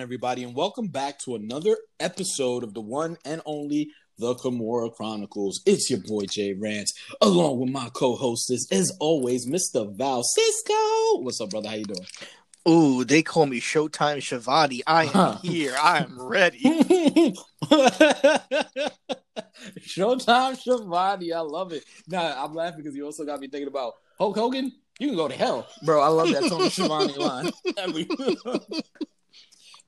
Hey, what's going on, everybody? And welcome back to another episode of the one and only The Kimura Chronicles. It's your boy Jay Rance, along with my co-hostess, as always, Mr. Val Cisco. What's up, brother? How you doing? Ooh, they call me Showtime Shivani. I am Huh. here. I am ready. Showtime Shivani, I love it. Now I'm laughing because you also got me thinking about Hulk Hogan. You can go to hell, bro. I love that Tony Schiavone line.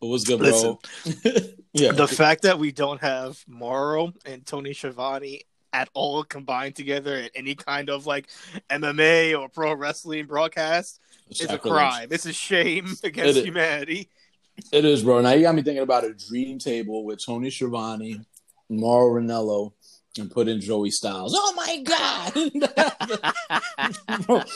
What's good, bro? yeah, The fact that we don't have Mauro and Tony Schiavone at all combined together at any kind of like MMA or pro wrestling broadcast is a crime. It's a shame against It humanity. It is, bro. Now you got me thinking about a dream table with Tony Schiavone, Mauro Ranallo, and put in Joey Styles. Oh my god!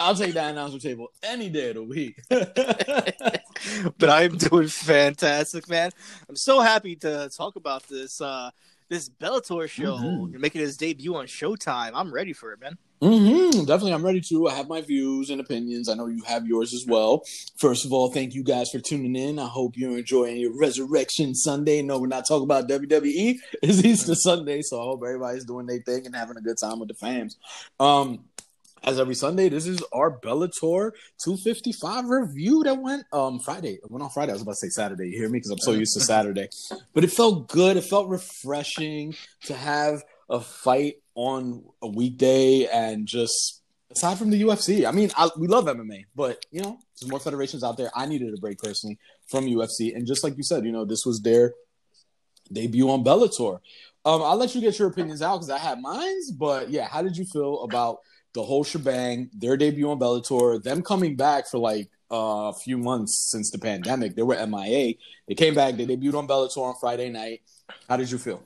I'll take that announcer table any day of the week. but I'm doing fantastic, man. I'm so happy to talk about this uh this Bellator show. Mhm. Making his debut on Showtime. I'm ready for it, man. hmm Definitely, I'm ready to. I have my views and opinions. I know you have yours as well. First of all, thank you guys for tuning in. I hope you're enjoying your Resurrection Sunday. No, we're not talking about WWE. It's Easter Sunday, so I hope everybody's doing their thing and having a good time with the fams. Um, as every Sunday, this is our Bellator 255 review that went um Friday. It went on Friday. I was about to say Saturday. You hear me? Because I'm so used to Saturday. But it felt good. It felt refreshing to have a fight on a weekday and just aside from the UFC. I mean, I, we love MMA, but you know, there's more federations out there. I needed a break personally from UFC, and just like you said, you know, this was their debut on Bellator. Um, I'll let you get your opinions out because I have mines, but yeah, how did you feel about the whole shebang? Their debut on Bellator, them coming back for like a few months since the pandemic. They were MIA. They came back. They debuted on Bellator on Friday night. How did you feel?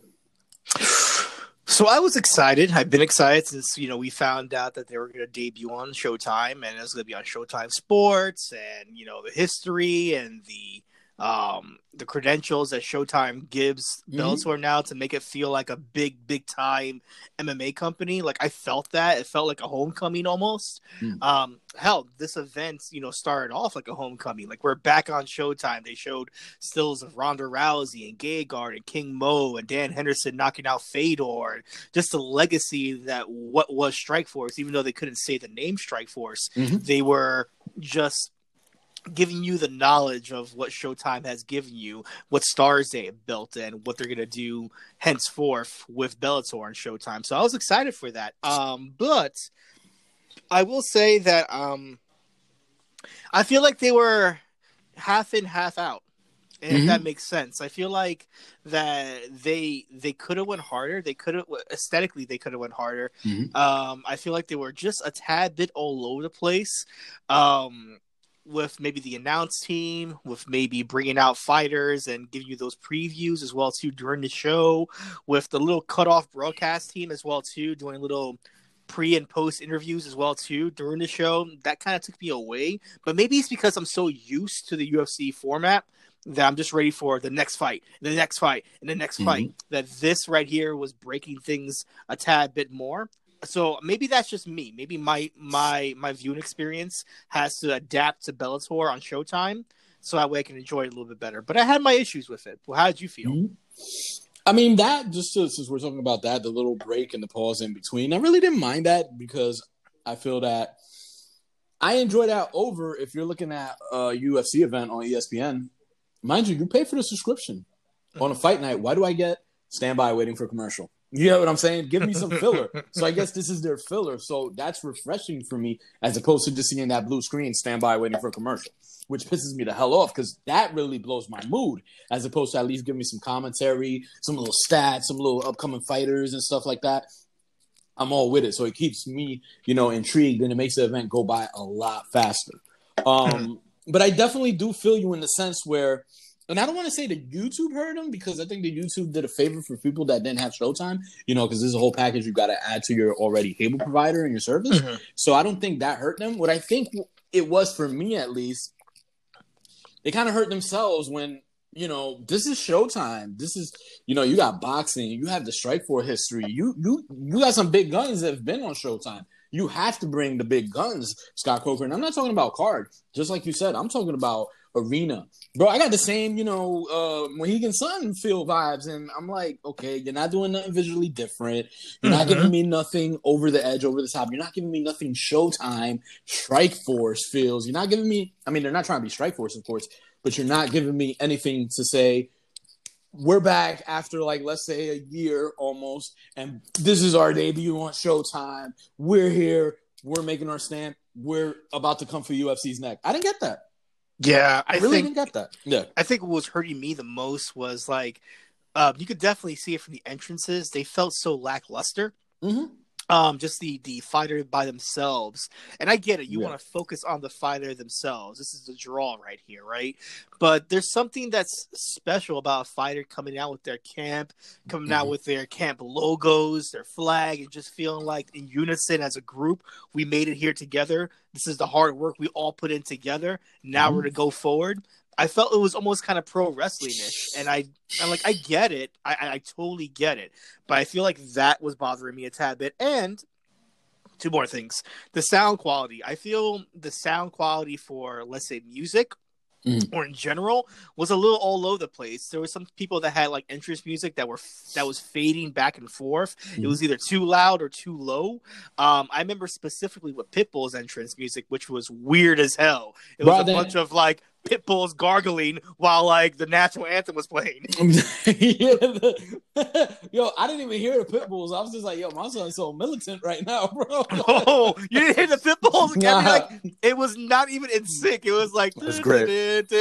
So I was excited. I've been excited since you know we found out that they were going to debut on Showtime, and it was going to be on Showtime Sports, and you know the history and the um the credentials that Showtime gives Mhm. Bellator now to make it feel like a big, big time MMA company. Like I felt that it felt like a homecoming almost. Mm. Um, hell, this event you know started off like a homecoming. Like we're back on Showtime. They showed stills of Ronda Rousey and Gegard and King Mo and Dan Henderson knocking out Fedor. And just the legacy that what was Strike Force, even though they couldn't say the name Strike Force, Mhm. they were just giving you the knowledge of what Showtime has given you, what stars they have built, and what they're gonna do henceforth with Bellator and Showtime. So I was excited for that. Um, but I will say that um, I feel like they were half in, half out. And if that makes sense, I feel like that they they could have went harder. They could have aesthetically they could have went harder. Mhm. Um, I feel like they were just a tad bit all over the place. Um, with maybe the announce team, with maybe bringing out fighters and giving you those previews as well too during the show, with the little cutoff broadcast team as well too, doing little pre and post interviews as well too during the show. That kind of took me away, but maybe it's because I'm so used to the UFC format that I'm just ready for the next fight, the next fight, and the next Mhm. fight. That this right here was breaking things a tad bit more. So maybe that's just me. Maybe my my my viewing experience has to adapt to Bellator on Showtime, so that way I can enjoy it a little bit better. But I had my issues with it. Well, how did you feel? Mhm. I mean that just to, since we're talking about that, the little break and the pause in between, I really didn't mind that because I feel that I enjoy that over if you're looking at a UFC event on ESPN. Mind you, you pay for the subscription on a fight night. Why do I get standby waiting for a commercial? You know what I'm saying? Give me some filler. so I guess this is their filler. So that's refreshing for me as opposed to just seeing that blue screen stand by waiting for a commercial, which pisses me the hell off because that really blows my mood as opposed to at least give me some commentary, some little stats, some little upcoming fighters and stuff like that. I'm all with it. So it keeps me, you know, intrigued and it makes the event go by a lot faster. Um, but I definitely do feel you in the sense where, and I don't want to say that YouTube hurt them because I think the YouTube did a favor for people that didn't have Showtime, you know, because this is a whole package you've got to add to your already cable provider and your service. Mhm. So I don't think that hurt them. What I think it was for me, at least, they kind of hurt themselves when you know this is Showtime. This is you know you got boxing, you have the Strike Force history. You you you got some big guns that have been on Showtime. You have to bring the big guns, Scott Coker. And I'm not talking about card, just like you said. I'm talking about arena. Bro, I got the same, you know, uh Mohegan Sun feel vibes, and I'm like, okay, you're not doing nothing visually different. You're not Mhm. giving me nothing over the edge, over the top. You're not giving me nothing Showtime, Strike Force feels. You're not giving me. I mean, they're not trying to be Strike Force, of course, but you're not giving me anything to say. We're back after like let's say a year almost, and this is our debut on Showtime. We're here. We're making our stand. We're about to come for UFC's neck. I didn't get that. Yeah, I I really think didn't get that. Yeah. I think what was hurting me the most was like, um, you could definitely see it from the entrances. They felt so lackluster. hmm Um, just the the fighter by themselves, and I get it. You Yeah. want to focus on the fighter themselves. This is the draw right here, right? But there's something that's special about a fighter coming out with their camp, coming out Mhm. with their camp logos, their flag, and just feeling like in unison as a group, we made it here together. This is the hard work we all put in together. Now Mhm. we're to go forward. I felt it was almost kind of pro wrestling ish, and I, I'm like, I get it, I, I, I totally get it, but I feel like that was bothering me a tad bit. And two more things: the sound quality. I feel the sound quality for, let's say, music. Mhm. Or in general, was a little all over the place. There were some people that had like entrance music that were that was fading back and forth. It Mhm. was either too loud or too low. Um, I remember specifically with Pitbull's entrance music, which was weird as hell. It was a then- bunch of like Pitbull's gargling while like the national anthem was playing. yeah, the- yo, I didn't even hear the pit bulls. I was just like, yo, my son's so militant right now, bro. oh, you didn't hear the Pitbulls? I mean, Nah. like it was not even in sync. It was like That's great. I was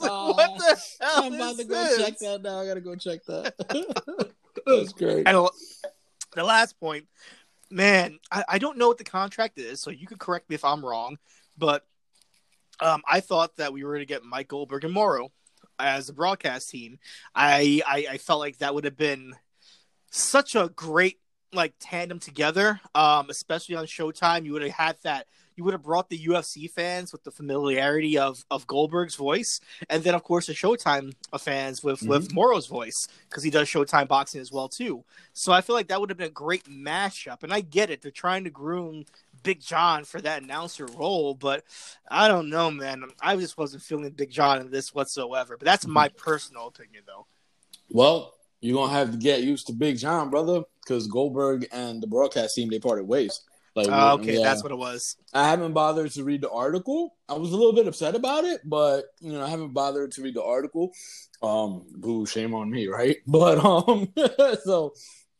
like, what the hell I'm about is to go this? check that now. I gotta go check that. That's great. And the last point, man, I, I don't know what the contract is, so you could correct me if I'm wrong, but um, I thought that we were going to get Mike Goldberg and Mauro as a broadcast team. I, I I felt like that would have been such a great like tandem together, um, especially on Showtime. You would have had that. You would have brought the UFC fans with the familiarity of, of Goldberg's voice, and then of course the Showtime fans with with Mauro's voice because he does Showtime boxing as well too. So I feel like that would have been a great mashup. And I get it; they're trying to groom Big John for that announcer role, but I don't know, man. I just wasn't feeling Big John in this whatsoever. But that's my personal opinion, though. Well, you're gonna have to get used to Big John, brother, because Goldberg and the broadcast team they parted ways. Like, Uh, okay, yeah. that's what it was. I haven't bothered to read the article. I was a little bit upset about it, but you know, I haven't bothered to read the article. Um, boo, shame on me, right? But um, so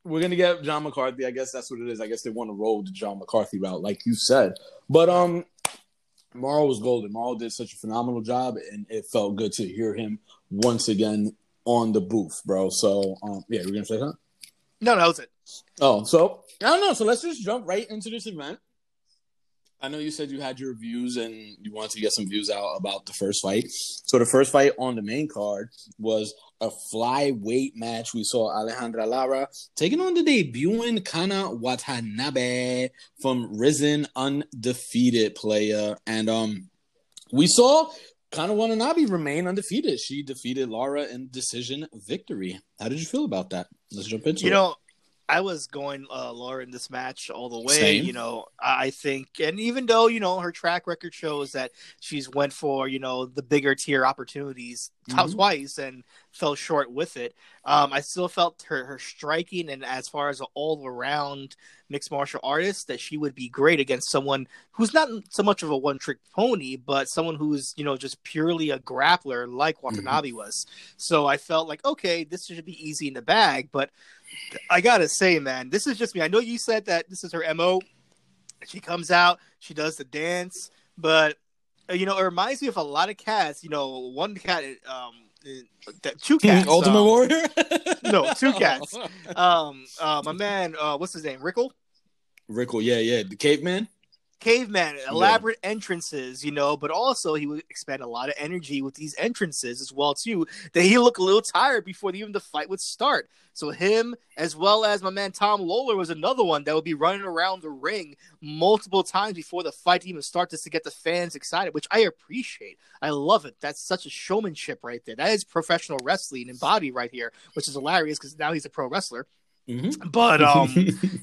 we're gonna get John McCarthy. I guess that's what it is. I guess they want to roll the John McCarthy route, like you said. But um, Mauro was golden. Mauro did such a phenomenal job, and it felt good to hear him once again on the booth, bro. So um, yeah, we're gonna say that. No, that was it. Oh, so I don't know. So let's just jump right into this event. I know you said you had your views and you wanted to get some views out about the first fight. So the first fight on the main card was a flyweight match. We saw Alejandra Lara taking on the debuting Kana Watanabe from Rizin Undefeated player. And um we saw Kana Watanabe remain undefeated. She defeated Lara in decision victory. How did you feel about that? Let's jump into You it. know, I was going uh, Laura in this match all the way. Same. You know, I think, and even though you know her track record shows that she's went for you know the bigger tier opportunities Mhm. twice and fell short with it, um, I still felt her her striking and as far as an all around mixed martial artist that she would be great against someone who's not so much of a one trick pony, but someone who's you know just purely a grappler like Watanabe was. So I felt like okay, this should be easy in the bag, but. I gotta say, man, this is just me. I know you said that this is her mo. She comes out, she does the dance, but uh, you know, it reminds me of a lot of cats. You know, one cat, um, uh, two cats, Ultimate um, Warrior? No, two cats. um, uh, my man, uh, what's his name, Rickle? Rickle, yeah, yeah. The caveman? Caveman elaborate entrances you know but also he would expend a lot of energy with these entrances as well too that he looked a little tired before even the fight would start. So him as well as my man tom lawlor was another one that would be running around the ring multiple times before the fight even starts just to get the fans excited which i appreciate. I love it. That's such a showmanship right there. That is professional wrestling embodied right here which is hilarious because now he's a pro wrestler Mm-hmm. But um,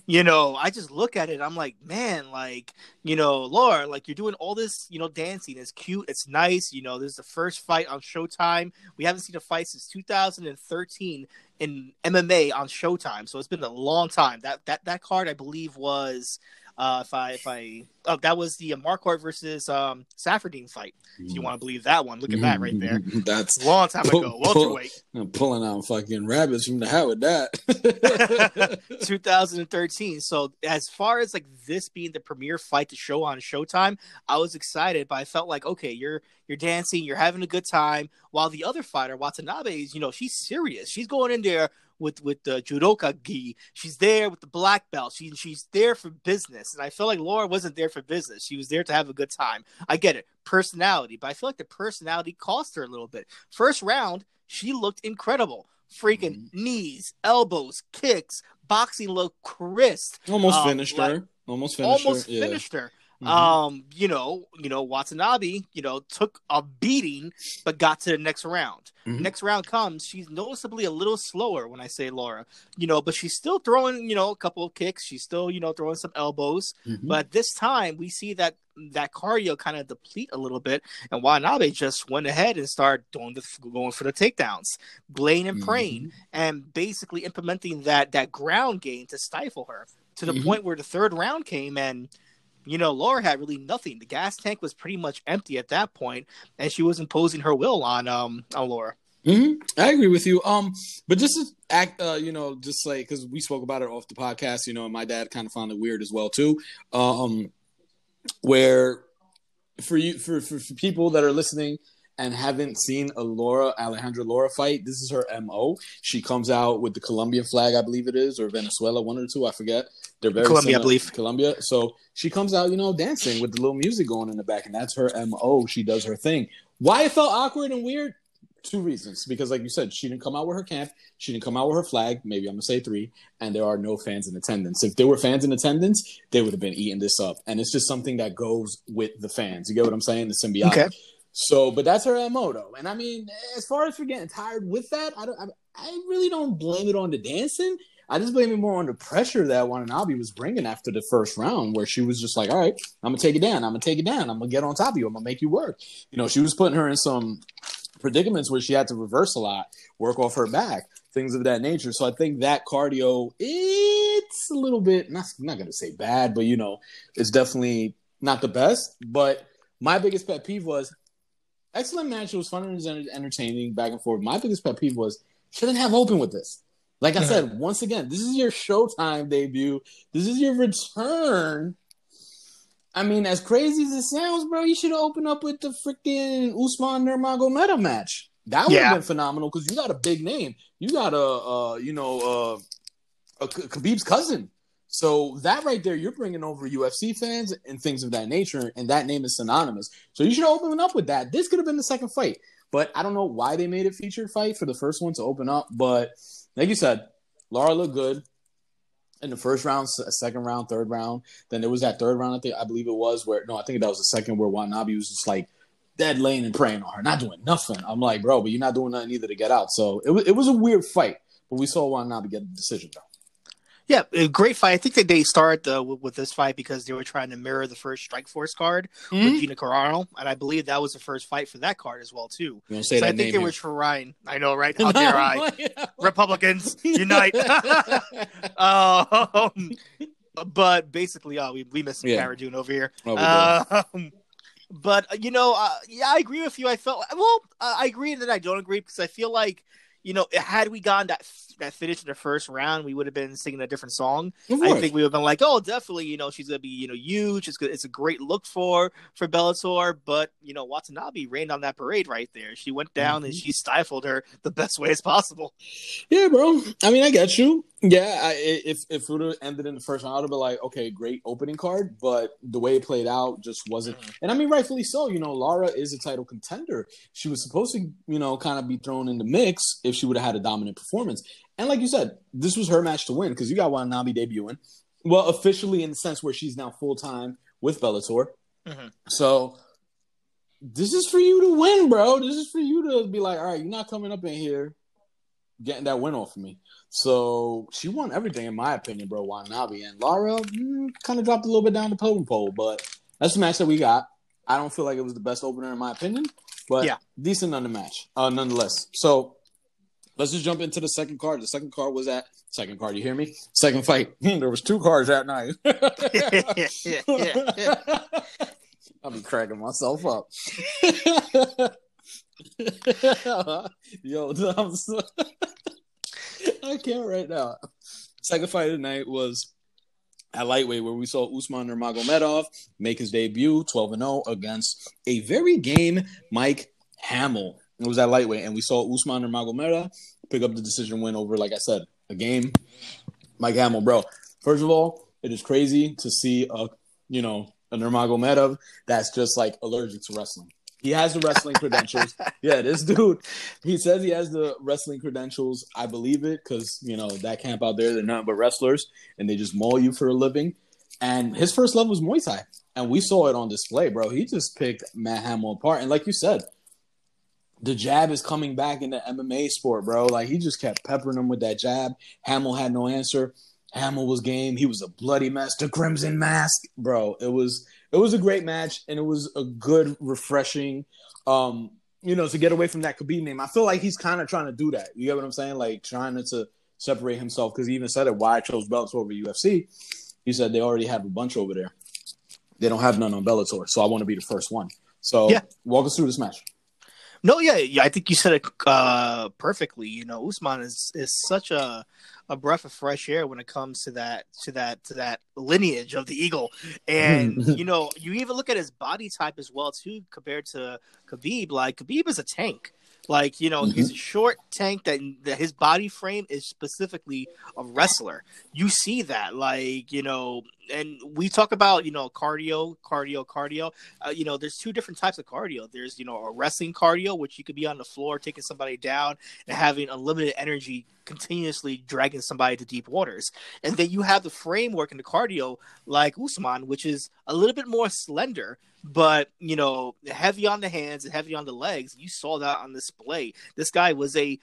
you know, I just look at it. I'm like, man, like you know, Laura, like you're doing all this, you know, dancing. It's cute. It's nice. You know, this is the first fight on Showtime. We haven't seen a fight since 2013 in MMA on Showtime. So it's been a long time. That that that card, I believe, was uh, if I if I oh that was the Marquardt versus um Saffiedine fight. If you want to believe that one, look at that right there. That's A long time Pull- ago, welterweight. I'm pulling out fucking rabbits from the hat with that. 2013. So as far as like this being the premiere fight to show on Showtime, I was excited, but I felt like okay, you're you're dancing, you're having a good time, while the other fighter Watanabe is, you know, she's serious. She's going in there with with the judoka gi. She's there with the black belt. She she's there for business, and I feel like Laura wasn't there for business. She was there to have a good time. I get it, personality, but I feel like the personality cost her a little bit. First round, she looked incredible. Freaking knees, elbows, kicks, boxing looked crisp. Almost Um, finished like- her. Almost finished almost her. Yeah. finished her. Mhm. Um, you know, you know, Watanabe, you know, took a beating but got to the next round. Mhm. Next round comes, she's noticeably a little slower when I say Laura, you know, but she's still throwing, you know, a couple of kicks. She's still, you know, throwing some elbows. Mhm. But this time we see that that cardio kind of deplete a little bit, and Watanabe just went ahead and started doing the going for the takedowns, blaying and praying, Mhm. and basically implementing that that ground game to stifle her to the Mhm. point where the third round came and you know Laura had really nothing. The gas tank was pretty much empty at that point, and she was imposing her will on um on Laura. hmm I agree with you. Um, but just to act, uh, you know, just like because we spoke about it off the podcast, you know, and my dad kind of found it weird as well too. Um, where for you for, for for people that are listening and haven't seen a Laura Alejandra Laura fight, this is her mo. She comes out with the Colombian flag, I believe it is, or Venezuela, one or two, I forget. They're very Colombia, I believe. Colombia. So she comes out, you know, dancing with the little music going in the back, and that's her mo. She does her thing. Why it felt awkward and weird? Two reasons. Because, like you said, she didn't come out with her camp. She didn't come out with her flag. Maybe I'm gonna say three. And there are no fans in attendance. If there were fans in attendance, they would have been eating this up. And it's just something that goes with the fans. You get what I'm saying? The symbiotic. Okay. So, but that's her mo though. And I mean, as far as for getting tired with that, I don't. I, I really don't blame it on the dancing. I just blame it more on the pressure that Watanabe was bringing after the first round, where she was just like, "All right, I'm gonna take it down. I'm gonna take it down. I'm gonna get on top of you. I'm gonna make you work." You know, she was putting her in some predicaments where she had to reverse a lot, work off her back, things of that nature. So I think that cardio, it's a little bit not not gonna say bad, but you know, it's definitely not the best. But my biggest pet peeve was excellent match. It was fun and entertaining, back and forth. My biggest pet peeve was shouldn't have open with this. Like I said, once again, this is your Showtime debut. This is your return. I mean, as crazy as it sounds, bro, you should have opened up with the freaking Usman Nurmagomedov match. That would have Yeah. been phenomenal because you got a big name. You got a, uh, you know, uh, a Khabib's cousin. So that right there, you're bringing over UFC fans and things of that nature, and that name is synonymous. So you should open up with that. This could have been the second fight, but I don't know why they made it featured fight for the first one to open up. But like you said, Laura looked good in the first round, second round, third round. Then there was that third round, I think I believe it was where no, I think that was the second where Watanabe was just like dead laying and praying on her, not doing nothing. I'm like, bro, but you're not doing nothing either to get out. So it was it was a weird fight, but we saw Watanabe get the decision though. Yeah, great fight. I think that they started uh, with, with this fight because they were trying to mirror the first Strike Force card Hmm? with Gina Carano, and I believe that was the first fight for that card as well too. You know, say so I think name they here. were trying. I know, right? How dare I? Republicans unite! um, but basically, uh, we we missed some Yeah. Cara Dune over here. Oh, we. Um, but uh, you know, uh, yeah, I agree with you. I felt well. Uh, I agree and then I don't agree because I feel like you know, had we gone that that finished in the first round, we would have been singing a different song. I think we would have been like, oh, definitely, you know, she's gonna be, you know, huge. It's good. It's a great look for for Bellator, but you know, Watanabe rained on that parade right there. She went down and Mhm. she stifled her the best way as possible. Yeah, bro. I mean, I get you. Yeah, I, if if it would have ended in the first round, I'd have been like, okay, great opening card, but the way it played out just wasn't. And I mean, rightfully so. You know, Lara is a title contender. She was supposed to, you know, kind of be thrown in the mix if she would have had a dominant performance. And like you said, this was her match to win because you got Watanabe debuting. Well, officially in the sense where she's now full time with Bellator. Mhm. So this is for you to win, bro. This is for you to be like, all right, you're not coming up in here getting that win off of me. So she won everything in my opinion, bro. Watanabe and Lara mm, kind of dropped a little bit down the totem pole, but that's the match that we got. I don't feel like it was the best opener in my opinion, but Yeah. decent on the match, uh, nonetheless. So let's just jump into the second card. The second card was at second card. You hear me? Second fight. there was two cards that night. I'll be cracking myself up. Yo, I'm so... I can't right now. Second fight of the night was at lightweight, where we saw Usman Nurmagomedov make his debut, 12 and 0 against a very game Mike Hamill. It was at lightweight, and we saw Usman Nurmagomedov pick up the decision win over, like I said, a game Mike Hamill, bro. First of all, it is crazy to see a you know a Nurmagomedov that's just like allergic to wrestling. He has the wrestling credentials. Yeah, this dude, he says he has the wrestling credentials. I believe it because you know that camp out there, they're nothing but wrestlers, and they just maul you for a living. And his first love was Muay Thai, and we saw it on display, bro. He just picked Matt Hamill apart, and like you said, the jab is coming back in the MMA sport, bro. Like he just kept peppering him with that jab. Hamill had no answer. Hamill was game. He was a bloody mess. The Crimson Mask, bro. It was it was a great match, and it was a good, refreshing, um, you know, to get away from that Khabib name. I feel like he's kind of trying to do that. You get what I'm saying? Like trying to separate himself because he even said it. Why I chose Bellator over UFC. He said they already have a bunch over there. They don't have none on Bellator, so I want to be the first one. So Yeah. walk us through this match. No, yeah, yeah. I think you said it uh, perfectly. You know, Usman is is such a a breath of fresh air when it comes to that to that to that lineage of the eagle. And you know, you even look at his body type as well too, compared to Khabib. Like Khabib is a tank. Like you know, he's a short tank that, that his body frame is specifically a wrestler. You see that, like you know, and we talk about you know cardio, cardio, cardio. Uh, you know, there's two different types of cardio. There's you know a wrestling cardio, which you could be on the floor taking somebody down and having unlimited energy, continuously dragging somebody to deep waters. And then you have the framework and the cardio like Usman, which is a little bit more slender, but you know, heavy on the hands and heavy on the legs. You saw that on display. This guy was a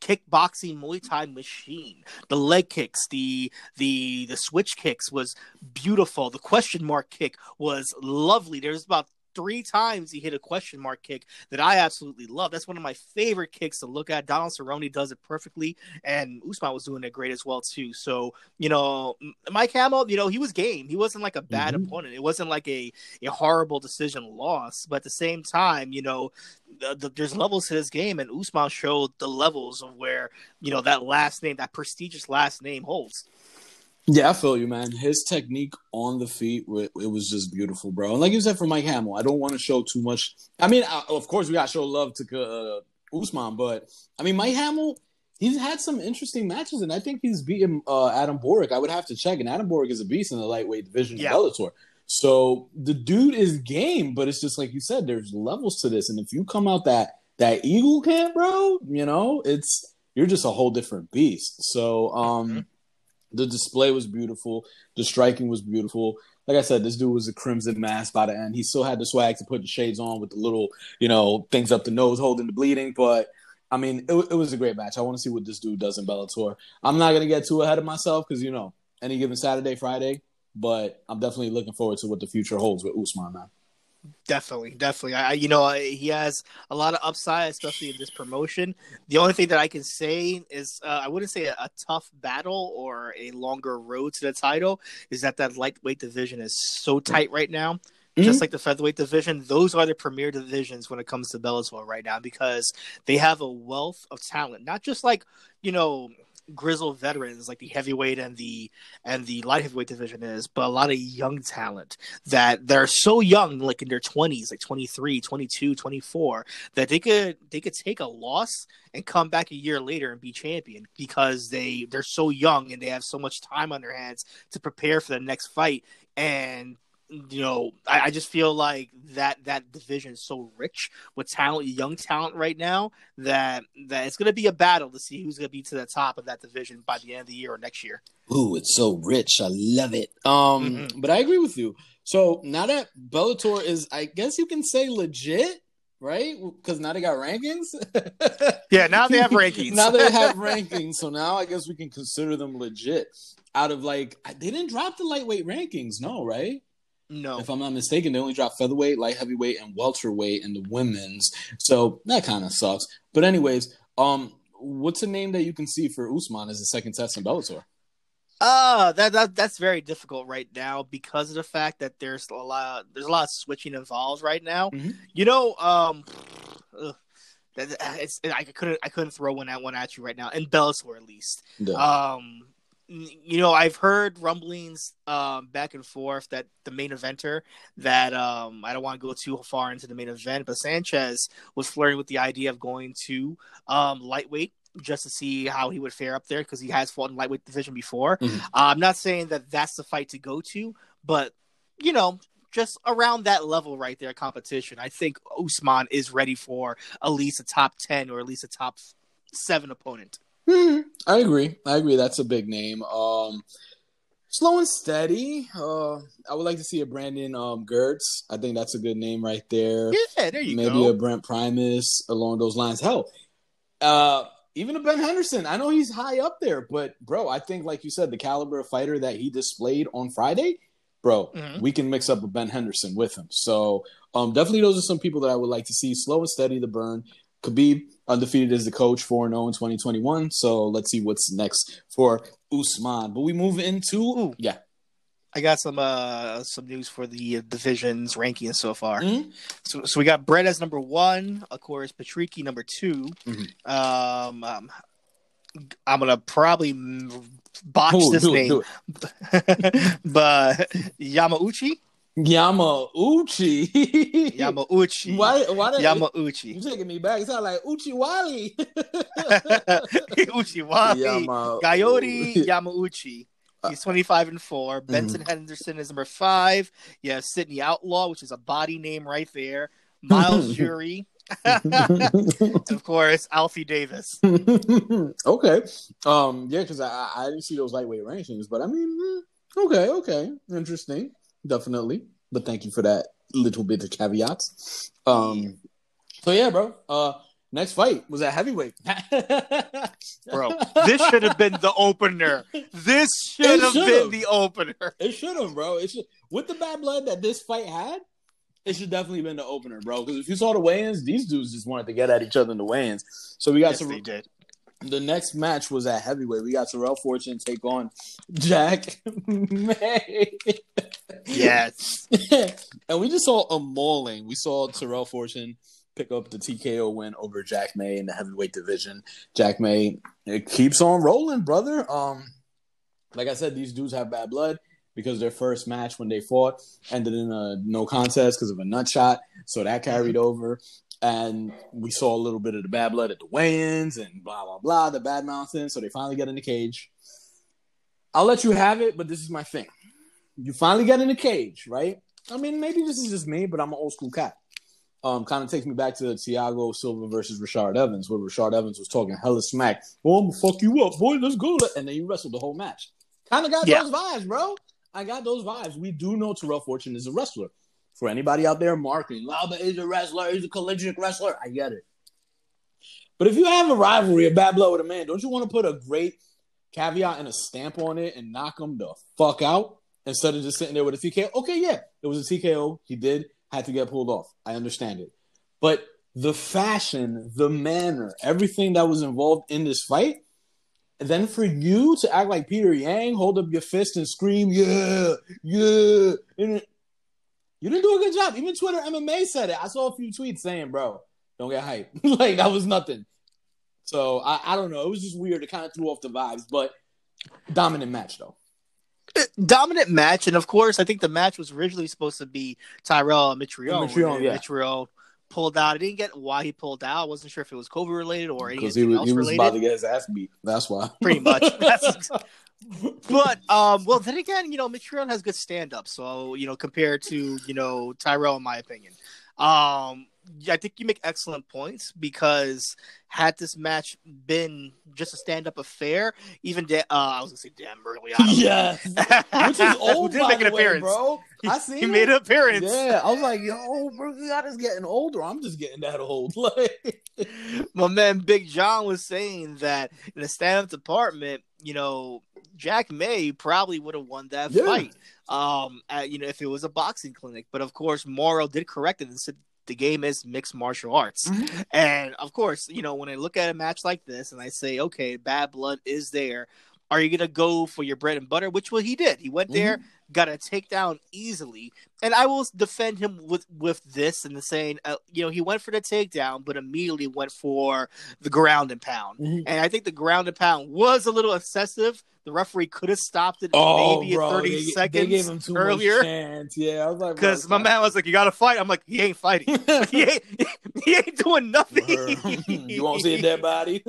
kickboxing Muay Thai machine. The leg kicks, the the the switch kicks was beautiful. The question mark kick was lovely. There's about three times he hit a question mark kick that I absolutely love. That's one of my favorite kicks to look at. Donald Cerrone does it perfectly, and Usman was doing it great as well too. So you know, Mike Hamill, you know, he was game. He wasn't like a bad Mhm. opponent. It wasn't like a a horrible decision loss, but at the same time, you know, the, the, there's levels to this game, and Usman showed the levels of where you know that last name, that prestigious last name holds. Yeah, I feel you, man. His technique on the feet, it was just beautiful, bro. And like you said for Mike Hamill, I don't want to show too much. I mean, I, of course, we got to show love to uh, Usman, but I mean, Mike Hamill, he's had some interesting matches, and I think he's beaten uh, Adam Borics. I would have to check, and Adam Borics is a beast in the lightweight division Yeah. of Bellator. So the dude is game, but it's just like you said, there's levels to this, and if you come out that that Eagle camp, bro, you know, it's you're just a whole different beast. So, um. Mhm. The display was beautiful. The striking was beautiful. Like I said, this dude was a crimson mask by the end. He still had the swag to put the shades on with the little, you know, things up the nose holding the bleeding. But I mean, it, it was a great match. I want to see what this dude does in Bellator. I'm not gonna get too ahead of myself because you know, any given Saturday, Friday. But I'm definitely looking forward to what the future holds with Usman, man. Definitely, definitely. I, you know, he has a lot of upside, especially in this promotion. The only thing that I can say is, uh, I wouldn't say a, a tough battle or a longer road to the title is that that lightweight division is so tight right now. Just like the featherweight division, those are the premier divisions when it comes to Bellator right now because they have a wealth of talent. Not just like you know grizzled veterans like the heavyweight and the and the light heavyweight division is, but a lot of young talent that they're so young, like in their 20s, like 23, 22, 24, that they could they could take a loss and come back a year later and be champion because they they're so young and they have so much time on their hands to prepare for the next fight. And you know, I, I just feel like that that division is so rich with talent, young talent right now that that it's going to be a battle to see who's going to be to the top of that division by the end of the year or next year. Ooh, it's so rich. I love it. Um, Mhm. but I agree with you. So now that Bellator is, I guess you can say legit. right? Because now they got rankings. yeah, now they have rankings. now they have rankings, so now I guess we can consider them legit. Out of like, they didn't drop the lightweight rankings, no, right? No, if I'm not mistaken, they only dropped featherweight, light heavyweight, and welterweight in the women's. So that kind of sucks. But anyways, um, what's a name that you can see for Usman as the second test in Bellator? Uh that, that that's very difficult right now because of the fact that there's a lot there's a lot of switching involved right now. Mhm. You know, um, ugh, that, it's I couldn't I couldn't throw one at one at you right now in Bellator at least. Um, you know, I've heard rumblings um, back and forth that the main eventer that um, I don't want to go too far into the main event, but Sanchez was flirting with the idea of going to um, lightweight just to see how he would fare up there because he has fought in lightweight division before. Mhm. Uh, I'm not saying that that's the fight to go to, but you know. Just around that level right there, competition. I think Usman is ready for at least a top ten or at least a top seven opponent. Hmm, I agree. I agree. That's a big name. Um, slow and steady. Uh, I would like to see a Brandon um, Girtz. I think that's a good name right there. Yeah, there you Maybe go. a Brent Primus along those lines. Hell, uh, even a Ben Henderson. I know he's high up there, but bro, I think like you said, the caliber of fighter that he displayed on Friday, bro, Mhm. we can mix up a Ben Henderson with him. So um, definitely those are some people that I would like to see. Slow and steady, the burn. Khabib undefeated as the coach, 4 0 in 2021. So let's see what's next for Usman. But we move into, Ooh. yeah. I got some uh some news for the uh, divisions rankings so far. Mhm. So, so we got Brett as number one, of course, Patricky number 2 Mhm. Um, um, I'm gonna probably botch Ooh, this name, but Yamauchi, Yamauchi. Yamauchi, Why? Why? Did, Yamauchi, You're taking me back? It sounds like uchi Uchiwali. Uchiwari, Yama- Coyote Yamauchi. He's 25 and 4. Benson Henderson is number 5. You have Sidney Outlaw, which is a body name right there. Myles Jury. of course, Alfie Davis. okay. Um. Yeah, because I I didn't see those lightweight rankings, but I mean, mm, okay, okay, interesting, definitely. But thank you for that little bit of caveats. Um. So yeah, bro. Uh. Next fight was at heavyweight. Bro, this should have been the opener. This should have been the opener. It should have, bro. It should with the bad blood that this fight had. It should definitely been the opener, bro. Because if you saw the weigh-ins, these dudes just wanted to get at each other in the weigh-ins. So we got Yes, to they did. The next match was at heavyweight. We got Tyrell Fortune take on Jack May. Yes. and we just saw a mauling. We saw Tyrell Fortune pick up the TKO win over Jack May in the heavyweight division. Jack May it keeps on rolling, brother. Um, like I said, these dudes have bad blood because their first match when they fought ended in a no contest because of a nut shot. So that carried over. And we saw a little bit of the bad blood at the weigh-ins and blah blah blah, the bad mountain. So they finally get in the cage. I'll let you have it, but this is my thing. You finally get in the cage, right? I mean, maybe this is just me, but I'm an old school cat. Um, kind of takes me back to Thiago Silva versus Richard Evans, where Richard Evans was talking hella smack. Oh, I'm gonna fuck you up, boy. Let's go. And then you wrestled the whole match. Kind of got Yeah. those vibes, bro. I got those vibes. We do know Tyrell Fortune is a wrestler. For anybody out there marketing, Lauba is a wrestler, he's a collegiate wrestler. I get it. But if you have a rivalry, a bad blood with a man, don't you want to put a great caveat and a stamp on it and knock him the fuck out instead of just sitting there with a TKO? Okay, yeah, it was a TKO. He did had to get pulled off. I understand it. But the fashion, the manner, everything that was involved in this fight, and then for you to act like Peter Yang, hold up your fist and scream, yeah, yeah. And you didn't do a good job. Even Twitter MMA said it. I saw a few tweets saying, bro, don't get hype. like that was nothing. So I, I don't know. It was just weird. It kind of threw off the vibes, but dominant match though. Eh, dominant match, and of course, I think the match was originally supposed to be Tyrell and Mitrione. Mitrione, yeah. Mitrione pulled out. I didn't get why he pulled out. I wasn't sure if it was COVID related or anything he was, else he was related. about to get his ass beat. That's why. Pretty much. That's- but um, well, then again, you know, Mitrione has good stand up. So you know, compared to you know Tyrell, in my opinion, um, I think you make excellent points because had this match been just a stand-up affair, even da- uh, I was gonna say Dan Burley, yeah, which is old, did make an way, appearance, bro. I see. he made an appearance. Yeah, I was like, yo, bro, God is getting older. I'm just getting that old. Like, my man Big John was saying that in the stand-up department, you know, Jack May probably would have won that Yeah. fight. Um, at, you know, if it was a boxing clinic, but of course, Mauro did correct it and said the game is mixed martial arts. Mhm. And of course, you know, when I look at a match like this and I say, okay, bad blood is there, are you gonna go for your bread and butter? Which what he did. He went there, got a takedown easily, and I will defend him with with this and the saying, uh, you know, he went for the takedown, but immediately went for the ground and pound. Mhm. And I think the ground and pound was a little excessive. The referee could have stopped it oh, maybe bro, in 30 they, seconds they gave him too earlier. much chance. Yeah, I was like, Because my man was like, "You got to fight." I'm like, "He ain't fighting. he ain't. He ain't doing nothing. you won't see a dead body.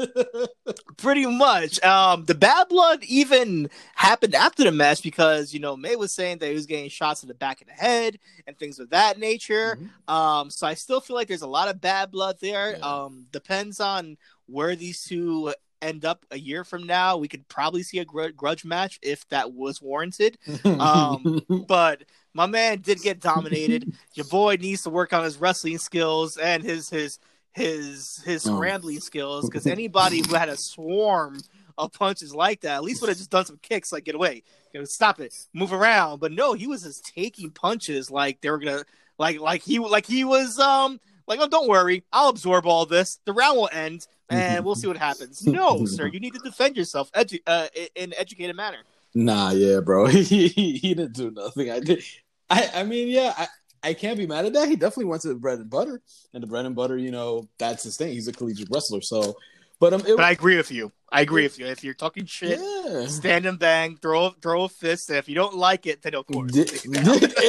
Pretty much. Um, the bad blood even happened after the match because you know May was saying that he was getting shots in the back of the head and things of that nature. Mhm. Um, so I still feel like there's a lot of bad blood there. Yeah. Um, depends on where these two end up a year from now. We could probably see a gr- grudge match if that was warranted. Um, but my man did get dominated. Your boy needs to work on his wrestling skills and his his his his Oh. scrambling skills because anybody who had a swarm of punches like that at least would have just done some kicks like get away, you know, stop it, move around. But no, he was just taking punches like they were gonna like like he like he was um like oh don't worry, I'll absorb all this. The round will end and we'll see what happens. No, sir, you need to defend yourself edu- uh, in an educated manner. Nah, yeah, bro. he, he he didn't do nothing. I did. I I mean, yeah, I, I can't be mad at that. He definitely went to the bread and butter, and the bread and butter, you know, that's his thing. He's a collegiate wrestler, so. But um, it, But I agree with you. I agree with you. If you're talking shit, yeah. stand and bang, throw throw a fist, and if you don't like it, then of course.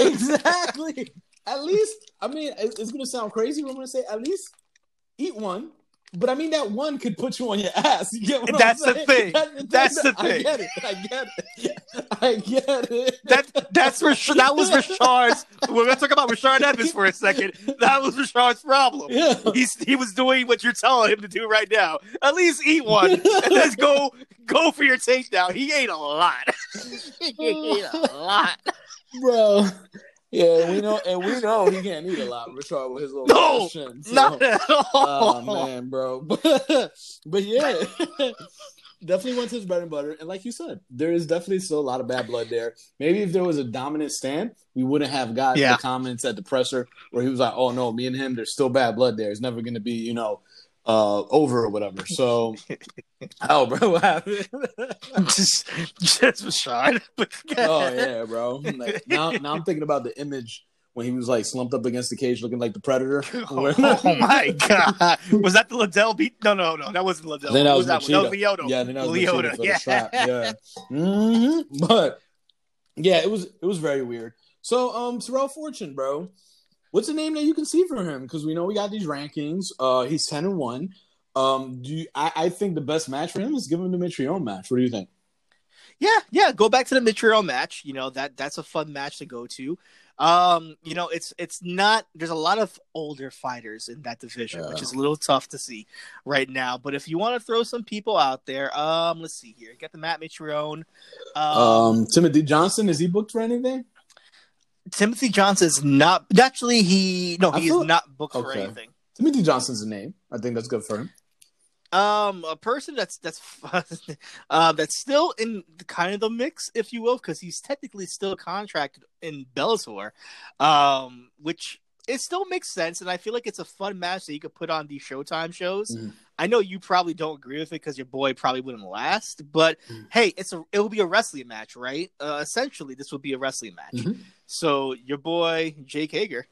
Exactly. At least, I mean, it- it's gonna sound crazy. But I'm gonna say at least eat one. But I mean, that one could put you on your ass. You get what That's I'm the saying? thing. That- That's the I thing. get it. I get it. I get it. That that's Rash- that was Rashard's. We're gonna talk about Rashard Evans for a second. That was Rashard's problem. yeah. He's he was doing what you're telling him to do right now. At least eat one and then go go for your takedown. He ate a lot. he ate a lot. bro. Yeah, we know, and we know he can't eat a lot. Richard with his little No, so- Not at all. Oh man, bro. But, but yeah, definitely went to his bread and butter. And like you said, there is definitely still a lot of bad blood there. Maybe if there was a dominant stand, we wouldn't have got Yeah. the comments at the presser where he was like, "Oh no, me and him, there's still bad blood there. It's never going to be, you know." Uh, over or whatever. So, oh, bro, what happened? just just Rashard. oh yeah, bro. Like, now, now I'm thinking about the image when he was like slumped up against the cage, looking like the predator. Oh, my god! Was that the Liddell beat? No, no, no. That wasn't Liddell. Then that Who was that one? That was Machida. Lyoto. Yeah, then that was Lyoto, Machida for yeah. the strap. Yeah. hmm But yeah, it was it was very weird. So um Tyrell Fortune, bro. What's the name that you can see for him? Because we know we got these rankings. Uh he's ten and one. Um do you, I, I think the best match for him is give him the Mitrione match. What do you think? Yeah, yeah. Go back to the Mitrione match. You know that that's a fun match to go to. Um, you know, it's it's not. There's a lot of older fighters in that division, Yeah. which is a little tough to see right now. But if you want to throw some people out there, um, let's see here. Get the Matt Mitrione. Um, Um Timothy Johnson, is he booked for anything? Timothy Johnson is not. Actually, he no, he is not booked for anything. Timothy Johnson's a name. I think that's good for him. Um, a person that's that's uh, that's still in kind of the mix, if you will, because he's technically still contracted in Bellator, um, which it still makes sense, and I feel like it's a fun match that you could put on these Showtime shows. Mhm. I know you probably don't agree with it because your boy probably wouldn't last, but Mhm. hey, it's a it will be a wrestling match, right? Uh, essentially, this would be a wrestling match. Mhm. So your boy Jake Hager.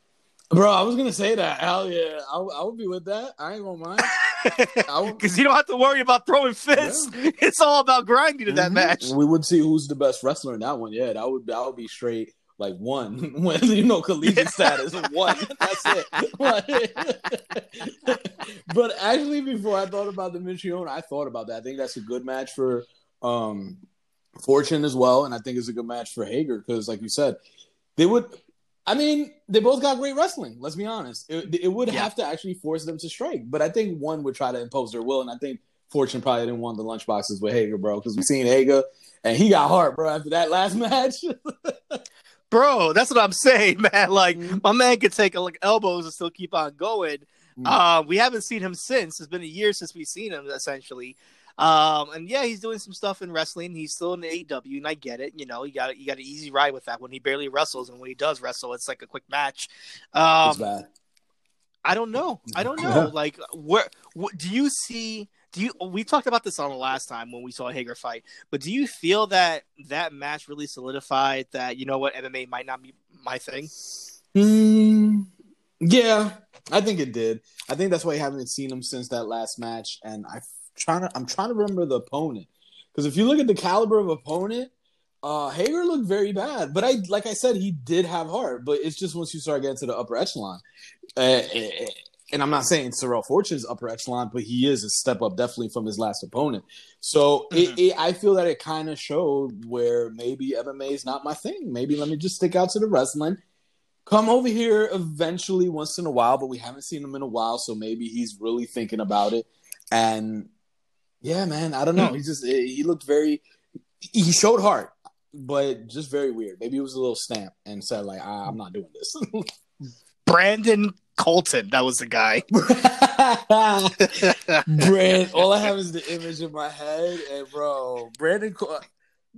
Bro, I was gonna say that. Hell yeah, I, I would be with that. I ain't gonna mind. Because you don't have to worry about throwing fists. It's all about grinding to that Mhm. match. We would see who's the best wrestler in that one. Yeah, that would that would be straight like one when you know collegiate status one. That's it. but actually, before I thought about the Mitrione, I thought about that. I think that's a good match for um Fortune as well, and I think it's a good match for Hager because, like you said, they would. I mean, they both got great wrestling. Let's be honest. It, it would Yeah. have to actually force them to strike, but I think one would try to impose their will, and I think Fortune probably didn't want the lunchboxes with Hager, bro, because we seen Hager and he got heart, bro, after that last match. Bro, that's what I'm saying, man. Like Mhm. my man could take like elbows and still keep on going. Mhm. Uh, we haven't seen him since. It's been a year since we've seen him, essentially. Um, and yeah, he's doing some stuff in wrestling. He's still in the AW, and I get it. You know, you got you got an easy ride with that when he barely wrestles, and when he does wrestle, it's like a quick match. Um, bad. I don't know. I don't know. like, where what, do you see? Do you? We talked about this on the last time when we saw Hager fight, but do you feel that that match really solidified that you know what MMA might not be my thing? Mm, yeah, I think it did. I think that's why you haven't seen him since that last match. And I trying to, I'm trying to remember the opponent because if you look at the caliber of opponent, uh, Hager looked very bad. But I, like I said, he did have heart. But it's just once you start getting to the upper echelon, uh, and I'm not saying Tyrell Fortune's upper echelon, but he is a step up definitely from his last opponent. So it, it, I feel that it kind of showed where maybe MMA is not my thing. Maybe let me just stick out to the wrestling come over here eventually once in a while, but we haven't seen him in a while, so maybe he's really thinking about it. And yeah, man, I don't know. He just he looked very he showed heart, but just very weird. Maybe it was a little stamp and said like, ah, I'm not doing this. Brandon Calton, that was the guy. Brand, all I have is the image in my head, and bro, Brandon, Col-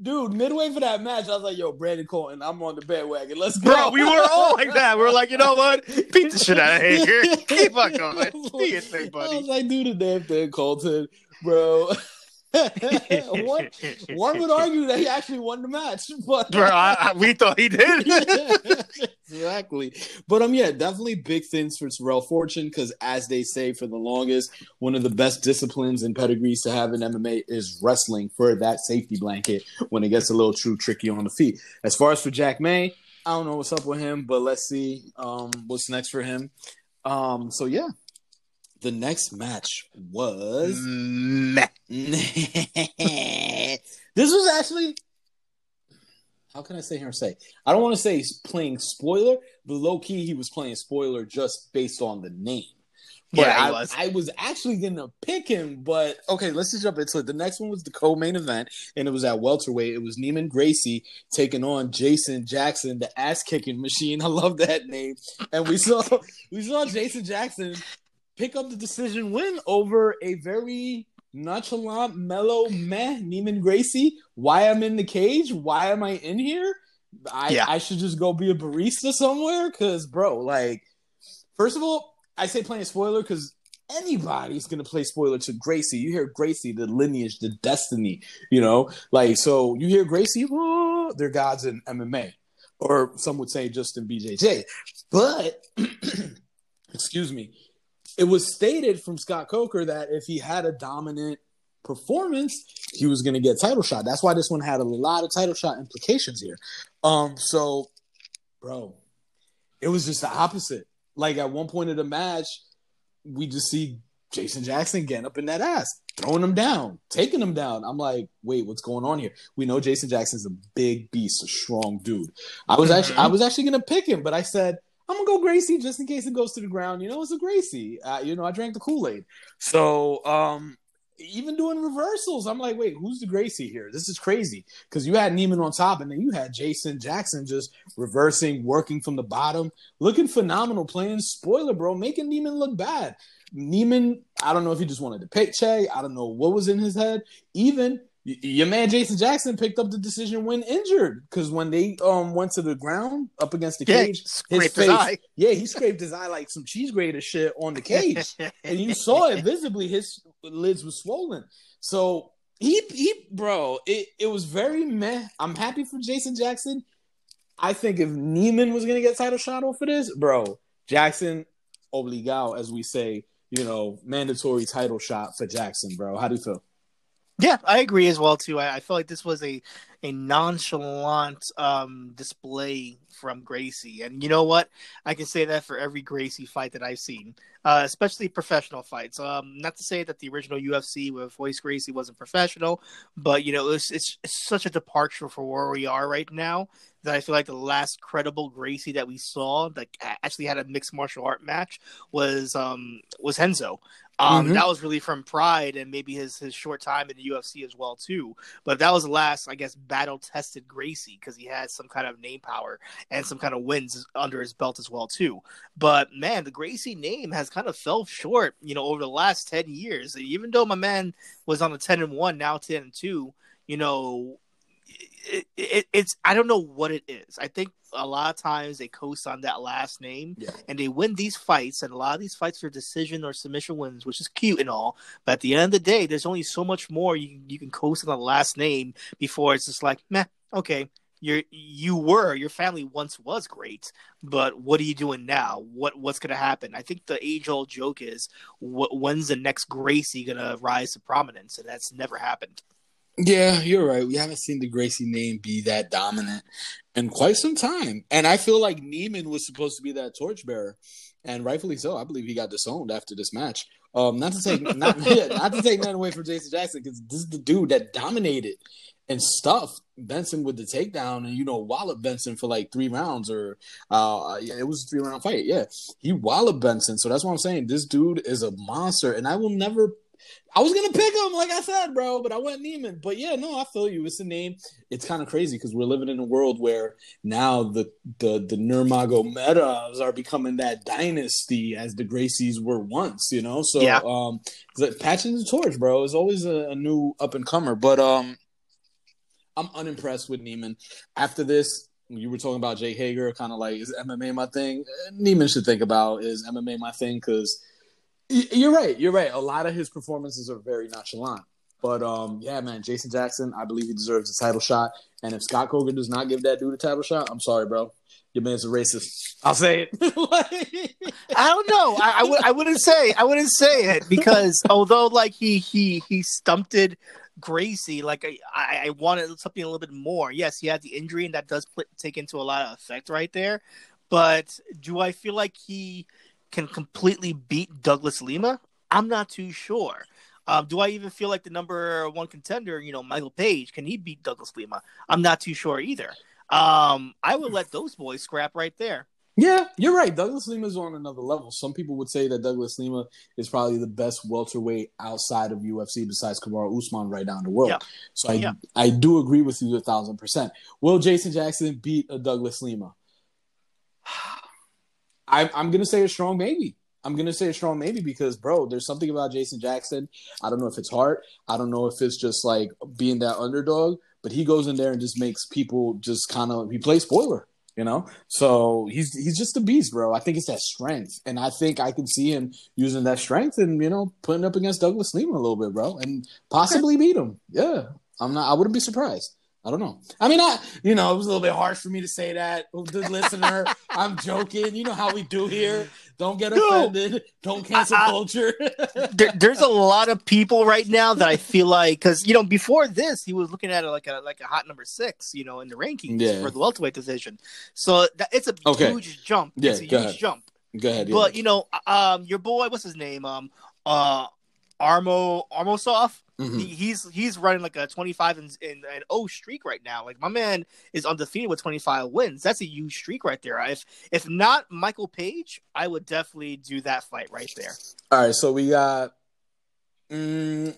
dude, midway for that match, I was like, "Yo, Brandon Calton, I'm on the bandwagon. Let's go." Bro, we were all like that. We were like, you know what? Beat the shit out of Hager. Keep on going. Do your thing, I was like, do the damn thing, Calton, bro. one, one would argue that he actually won the match, but Bro, I, I, we thought he did. exactly. But um, yeah, definitely big things for Tyrell Fortune because, as they say, for the longest, one of the best disciplines and pedigrees to have in MMA is wrestling for that safety blanket when it gets a little too tricky on the feet. As far as for Jack May, I don't know what's up with him, but let's see um what's next for him. Um, so yeah. The next match was this was actually how can I say here and say? I don't want to say he's playing spoiler, but low key he was playing spoiler just based on the name. But Yeah, I, was. I was actually gonna pick him, but okay, let's just jump into it. The next one was the co-main event, and it was at welterweight. It was Neiman Gracie taking on Jason Jackson, the ass kicking machine. I love that name. And we saw we saw Jason Jackson pick up the decision win over a very nonchalant, mellow, meh Neiman Gracie. Why I'm in the cage? Why am I in here? I Yeah. I should just go be a barista somewhere. Cause bro, like, first of all, I say playing spoiler because anybody's gonna play spoiler to Gracie. You hear Gracie, the lineage, the destiny, you know, like so. You hear Gracie, oh, they're gods in MMA, or some would say just in BJJ. But excuse me, it was stated from Scott Coker that if he had a dominant performance, he was going to get title shot. That's why this one had a lot of title shot implications here. Um, so, bro, it was just the opposite. Like at one point of the match, we just see Jason Jackson getting up in that ass, throwing him down, taking him down. I'm like, wait, what's going on here? We know Jason Jackson's a big beast, a strong dude. I was actually, I was actually gonna pick him, but I said I'm gonna go Gracie just in case it goes to the ground. You know, it's a Gracie. Uh, you know, I drank the Kool Aid. So, um, even doing reversals, I'm like, wait, who's the Gracie here? This is crazy because you had Neiman on top, and then you had Jason Jackson just reversing, working from the bottom, looking phenomenal, playing spoiler, bro, making Neiman look bad. Neiman, I don't know if he just wanted to paycheck. I don't know what was in his head. Even your man Jason Jackson picked up the decision when injured because when they um went to the ground up against the Yeah, cage, his eye. yeah, he scraped his eye like some cheese grater shit on the cage and you saw it visibly. His lids were swollen. So he he bro, it, it was very meh. I'm happy for Jason Jackson. I think if Neiman was gonna get title shot off of this, bro, Jackson obligado, as we say, you know, mandatory title shot for Jackson, bro. How do you feel? Yeah, I agree as well too. I, I feel like this was a a nonchalant um, display from Gracie. And you know what? I can say that for every Gracie fight that I've seen, uh, especially professional fights. Um, not to say that the original UFC with Royce Gracie wasn't professional, but you know, it's, it's, it's such a departure for where we are right now that I feel like the last credible Gracie that we saw that actually had a mixed martial art match was um was Renzo. Um, mm-hmm. That was really from Pride and maybe his his short time in the UFC as well too. But that was the last, I guess, battle tested Gracie because he had some kind of name power and some kind of wins under his belt as well too. But man, the Gracie name has kind of fell short, you know, over the last ten years. Even though my man was on a ten and one, now ten and two, you know, it, it, it's I don't know what it is. I think a lot of times they coast on that last name yeah. and they win these fights, and a lot of these fights are decision or submission wins, which is cute and all. But at the end of the day, there's only so much more you you can coast on the last name before it's just like, meh, okay. You're you were your family once was great, but what are you doing now? What what's gonna happen? I think the age old joke is, what, when's the next Gracie gonna rise to prominence? And that's never happened. Yeah, you're right. We haven't seen the Gracie name be that dominant in quite some time. And I feel like Neiman was supposed to be that torchbearer. And rightfully so. I believe he got disowned after this match. Um, not to take not, yeah, not to take nothing away from Jason Jackson, because this is the dude that dominated and stuffed Benson with the takedown and you know wallop Benson for like three rounds or uh yeah, it was a three round fight. Yeah. He walloped Benson. So that's what I'm saying. This dude is a monster and I will never I was gonna pick him, like I said, bro, but I went Neiman. But yeah, no, I feel you. It's a name. It's kind of crazy because we're living in a world where now the the the Nurmago Nurmagomedovs are becoming that dynasty as the Gracies were once. You know, so yeah. um, like patching the torch, bro, is always a, a new up and comer. But um, I'm unimpressed with Neiman. After this, you were talking about Jay Hager, kind of like is MMA my thing. Neiman should think about is MMA my thing because you're right. You're right. A lot of his performances are very nonchalant. But um, yeah, man, Jason Jackson, I believe he deserves a title shot. And if Scott Coker does not give that dude a title shot, I'm sorry, bro. Your man's a racist. I'll say it. I don't know. I, I, w- I wouldn't say. I wouldn't say it because although like he he he stumped Gracie, like I, I wanted something a little bit more. Yes, he had the injury, and that does put, take into a lot of effect right there. But do I feel like he can completely beat Douglas Lima? I'm not too sure. Um, do I even feel like the number one contender, you know, Michael Page, can he beat Douglas Lima? I'm not too sure either. Um, I would let those boys scrap right there. Yeah, you're right. Douglas Lima is on another level. Some people would say that Douglas Lima is probably the best welterweight outside of UFC besides Kamaru Usman right now in the world. Yeah. So I yeah. I do agree with you a thousand percent. Will Jason Jackson beat a Douglas Lima? I, I'm gonna say a strong maybe. I'm gonna say a strong maybe because, bro, there's something about Jason Jackson. I don't know if it's heart. I don't know if it's just like being that underdog. But he goes in there and just makes people just kind of he plays spoiler, you know. So he's he's just a beast, bro. I think it's that strength, and I think I can see him using that strength and you know putting up against Douglas Lima a little bit, bro, and possibly beat him. Yeah, I'm not. I wouldn't be surprised. I don't know. I mean, I you know it was a little bit harsh for me to say that. The listener, I'm joking. You know how we do here. Don't get offended. No. Don't cancel I, culture. there, there's a lot of people right now that I feel like because you know before this he was looking at it like a like a hot number six, you know, in the rankings yeah. for the welterweight division. So that, it's a okay. huge jump. Yeah, it's a huge ahead. jump. Go ahead. Yeah. But you know, um, your boy, what's his name? Um, uh, Armo Armosov. Mm-hmm. He, he's he's running like a 25 and, and, and 0 streak right now. Like my man is undefeated with 25 wins. That's a huge streak right there. If if not Michael Page, I would definitely do that fight right there. All right, so we got Mm,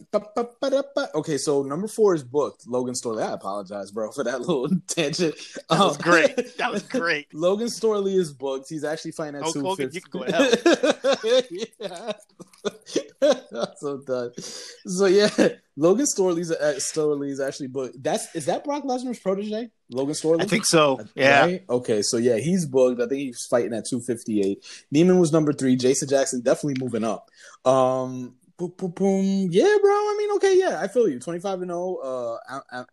okay, so number four is booked. Logan Storley. I apologize, bro, for that little tangent. That was um, great. That was great. Logan Storley is booked. He's actually fighting at oh, fifty. You can go ahead. yeah. so done. So yeah, Logan Storley's uh, Storley's actually booked. That's is that Brock Lesnar's protege? Logan Storley. I think so. Yeah. Right? Okay, so yeah, he's booked. I think he's fighting at two fifty eight. Neiman was number three. Jason Jackson definitely moving up. Um, boom, boom, boom. Yeah, bro. I mean, okay, yeah, I feel you. Twenty five and zero. Oh, uh,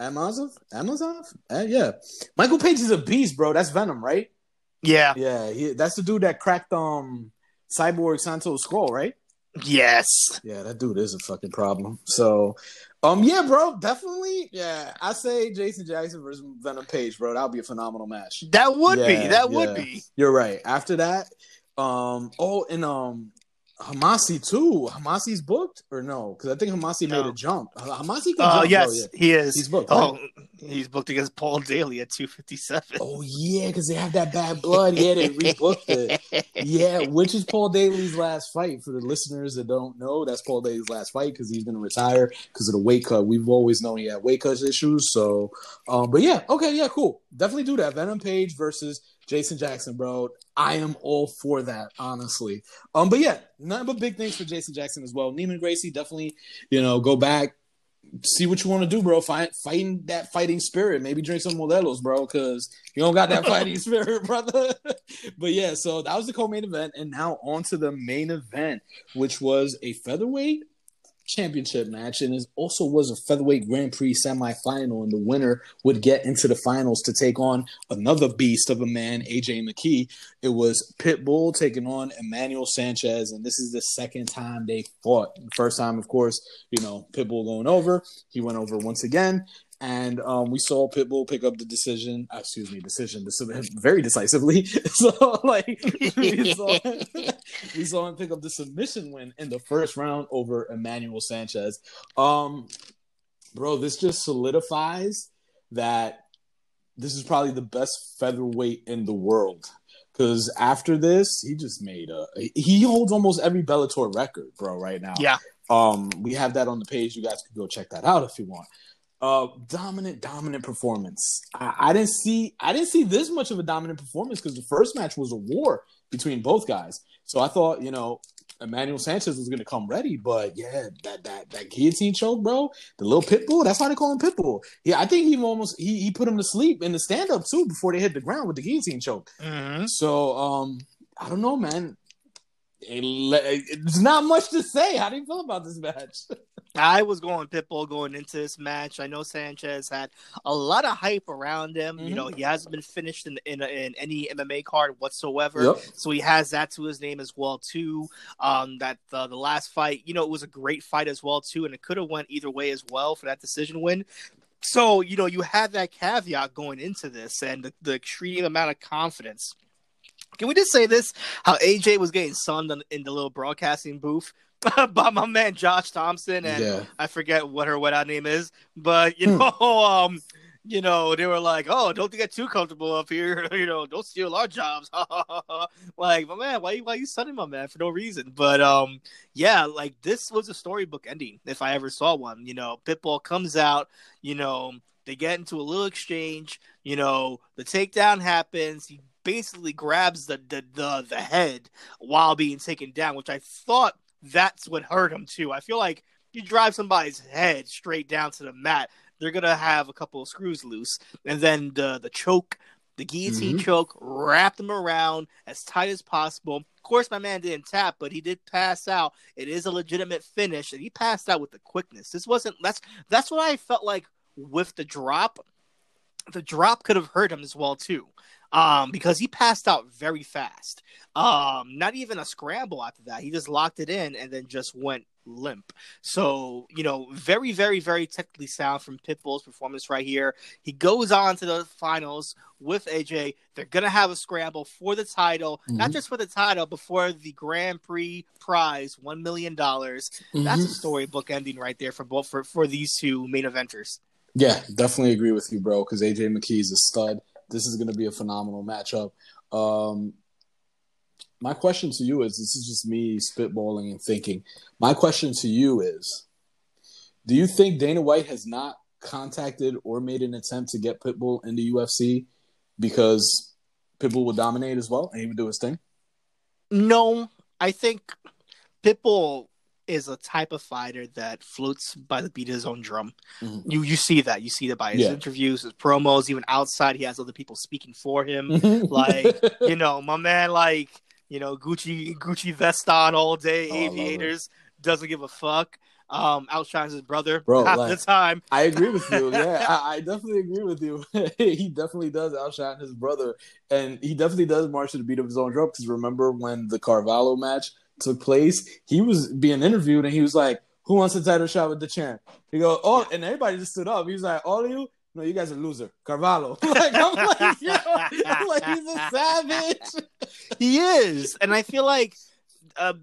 Amosov, Amosov. Uh, yeah, Michael Page is a beast, bro. That's Venom, right? Yeah, yeah. He, that's the dude that cracked um Cyborg Santos skull, right? Yes. Yeah, that dude is a fucking problem. So, Um, yeah, bro, definitely. Yeah, I say Jason Jackson versus Venom Page, bro. That would be a phenomenal match. That would Yeah, be. That would yeah. be. You're right. After that, um, oh, and um, Homasi too. Homasi's booked or no? Because I think Homasi No. made a jump. Homasi can Uh, jump. yes, bro, yeah. he is. He's booked, Oh, he's booked against Paul Daley at 257. Oh yeah, because they have that bad blood. Yeah, they rebooked it. Yeah, which is Paul Daley's last fight. For the listeners that don't know, that's Paul Daley's last fight because he's going to retire because of the weight cut. We've always known he had weight cut issues. So, um, but yeah, okay, yeah, cool. Definitely do that. Venom Page versus Jason Jackson, bro. I am all for that, honestly. Um, but yeah, nothing but big things for Jason Jackson as well. Neiman Gracie definitely, you know, go back, see what you want to do, bro. Fight, fighting that fighting spirit. Maybe drink some Modelo's, bro, because you don't got that fighting spirit, brother. but yeah, so that was the co-main event, and now on to the main event, which was a featherweight championship match, and it also was a featherweight Grand Prix semifinal, and the winner would get into the finals to take on another beast of a man, AJ McKee. It was Pitbull taking on Emmanuel Sanchez, and this is the second time they fought. The first time, of course, you know, Pitbull going over. He went over once again. And um, we saw Pitbull pick up the decision, uh, excuse me, decision, deci- very decisively. so, like, we saw, we saw him pick up the submission win in the first round over Emmanuel Sanchez. Um, bro, this just solidifies that this is probably the best featherweight in the world. Because after this, he just made a. He holds almost every Bellator record, bro, right now. Yeah. Um, we have that on the page. You guys can go check that out if you want. Uh, dominant, dominant performance. I, I didn't see, I didn't see this much of a dominant performance because the first match was a war between both guys. So I thought, you know, Emmanuel Sanchez was going to come ready, but yeah, that that that guillotine choke, bro, the little pitbull. That's why they call him pitbull. Yeah, I think he almost he he put him to sleep in the stand up too before they hit the ground with the guillotine choke. Mm-hmm. So um, I don't know, man. It, it's not much to say. How do you feel about this match? I was going Pitbull going into this match. I know Sanchez had a lot of hype around him. You Mhm. know, he hasn't been finished in, in in any MMA card whatsoever. Yep. So he has that to his name as well too. Um, that uh, the last fight, you know, it was a great fight as well too, and it could have went either way as well for that decision win. So you know, you had that caveat going into this, and the, the extreme amount of confidence. Can we just say this? How AJ was getting sunned in- the little broadcasting booth by my man Josh Thompson and yeah. I forget what her what her name is, but you Hmm. know, um, you know, they were like, "Oh, don't get too comfortable up here. You know, don't steal our jobs." like, my man, why you why you sunning my man for no reason? But um, yeah, like this was a storybook ending if I ever saw one. You know, Pitbull comes out. You know, they get into a little exchange. You know, the takedown happens. He basically grabs the the the, the head while being taken down, which I thought that's what hurt him too. I feel like you drive somebody's head straight down to the mat, they're gonna have a couple of screws loose, and then the the choke, the guillotine Mhm. choke, wrapped him around as tight as possible. Of course, my man didn't tap, but he did pass out. It is a legitimate finish, and he passed out with the quickness. This wasn't that's that's what I felt like with the drop. The drop could have hurt him as well too, um, because he passed out very fast. Um, not even a scramble after that. He just locked it in and then just went limp. So, you know, very, very, very technically sound from Pitbull's performance right here. He goes on to the finals with AJ. They're gonna have a scramble for the title, not Mhm. just for the title, but for the Grand Prix prize, one million dollars. That's a Mhm. storybook ending right there for both for, for these two main eventers. Yeah, definitely agree with you, bro. Because AJ McKee is a stud. This is going to be a phenomenal matchup. Um, my question to you is: This is just me spitballing and thinking. My question to you is: Do you think Dana White has not contacted or made an attempt to get Pitbull in the UFC because Pitbull would dominate as well and he would do his thing? No, I think Pitbull is a type of fighter that floats by the beat of his own drum. Mhm. You you see that. You see that by his Yeah. interviews, his promos, even outside he has other people speaking for him. Like, you know, my man like, you know, Gucci Gucci vest on all day, Oh, I love it. aviators, doesn't give a fuck. Um, outshines his brother Bro, half like- the time. I agree with you. Yeah, I, I definitely agree with you. he definitely does outshine his brother, and he definitely does march to the beat of his own drum. Because remember when the Carvalho match took place, he was being interviewed, and he was like, who wants a title shot with the champ? He goes, oh, and everybody just stood up. He's like, all of you. No, you guys are loser. Carvalho. like, I'm like, yo, I'm like, he's a savage. he is, and I feel like uh,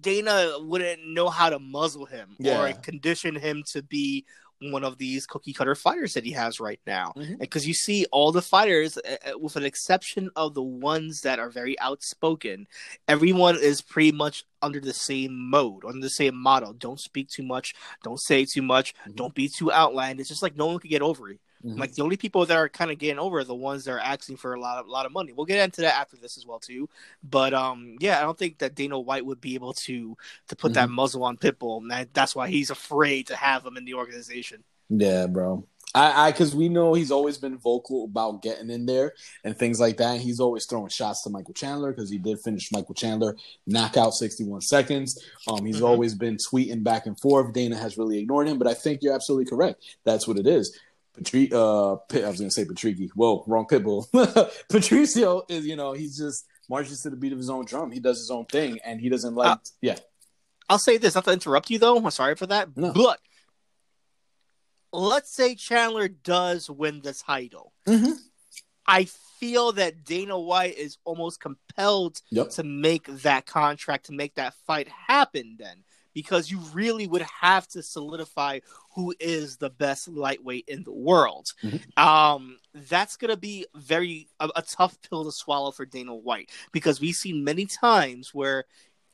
Dana wouldn't know how to muzzle him Yeah. or condition him to be one of these cookie cutter fighters that he has right now. Because you see all the fighters, uh, uh, with an exception of the ones that are very outspoken, everyone is pretty much under the same mode, under the same model. Don't speak too much. Don't say too much. Mhm. Don't be too outland. It's just like no one could get over it. Mhm. Like the only people that are kind of getting over are the ones that are asking for a lot of lot of money. We'll get into that after this as well too. But um, yeah, I don't think that Dana White would be able to to put that muzzle on Pitbull, and that, that's why he's afraid to have him in the organization. Yeah, bro. I, I, because we know he's always been vocal about getting in there and things like that. He's always throwing shots to Michael Chandler because he did finish Michael Chandler knockout 61 seconds. Um, he's Mhm. always been tweeting back and forth. Dana has really ignored him, but I think you're absolutely correct. That's what it is. Patri- uh, I was gonna say Patricky. Whoa, wrong pitbull. Patricio is, you know, he's just marches to the beat of his own drum. He does his own thing, and he doesn't like. Uh, yeah, I'll say this, not to interrupt you though. I'm sorry for that, No. but let's say Chandler does win the title. Mhm. I feel that Dana White is almost compelled Yep. to make that contract to make that fight happen then because you really would have to solidify who is the best lightweight in the world. Mhm. Um, that's going to be very a, a tough pill to swallow for Dana White because we've seen many times where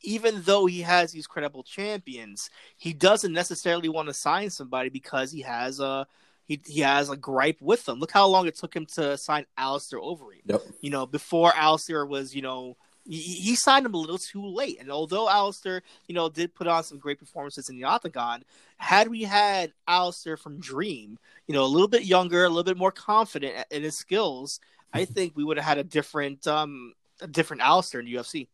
even though he has these credible champions, he doesn't necessarily want to sign somebody because he has a he, he has a gripe with them. Look how long it took him to sign Alistair Overeem yep. you know, before Alistair was, you know, he, signed him a little too late. And although Alistair, you know, did put on some great performances in the Octagon, had we had Alistair from Dream, you know, a little bit younger, a little bit more confident in his skills, I think we would have had a different, um, a different Alistair in the UFC.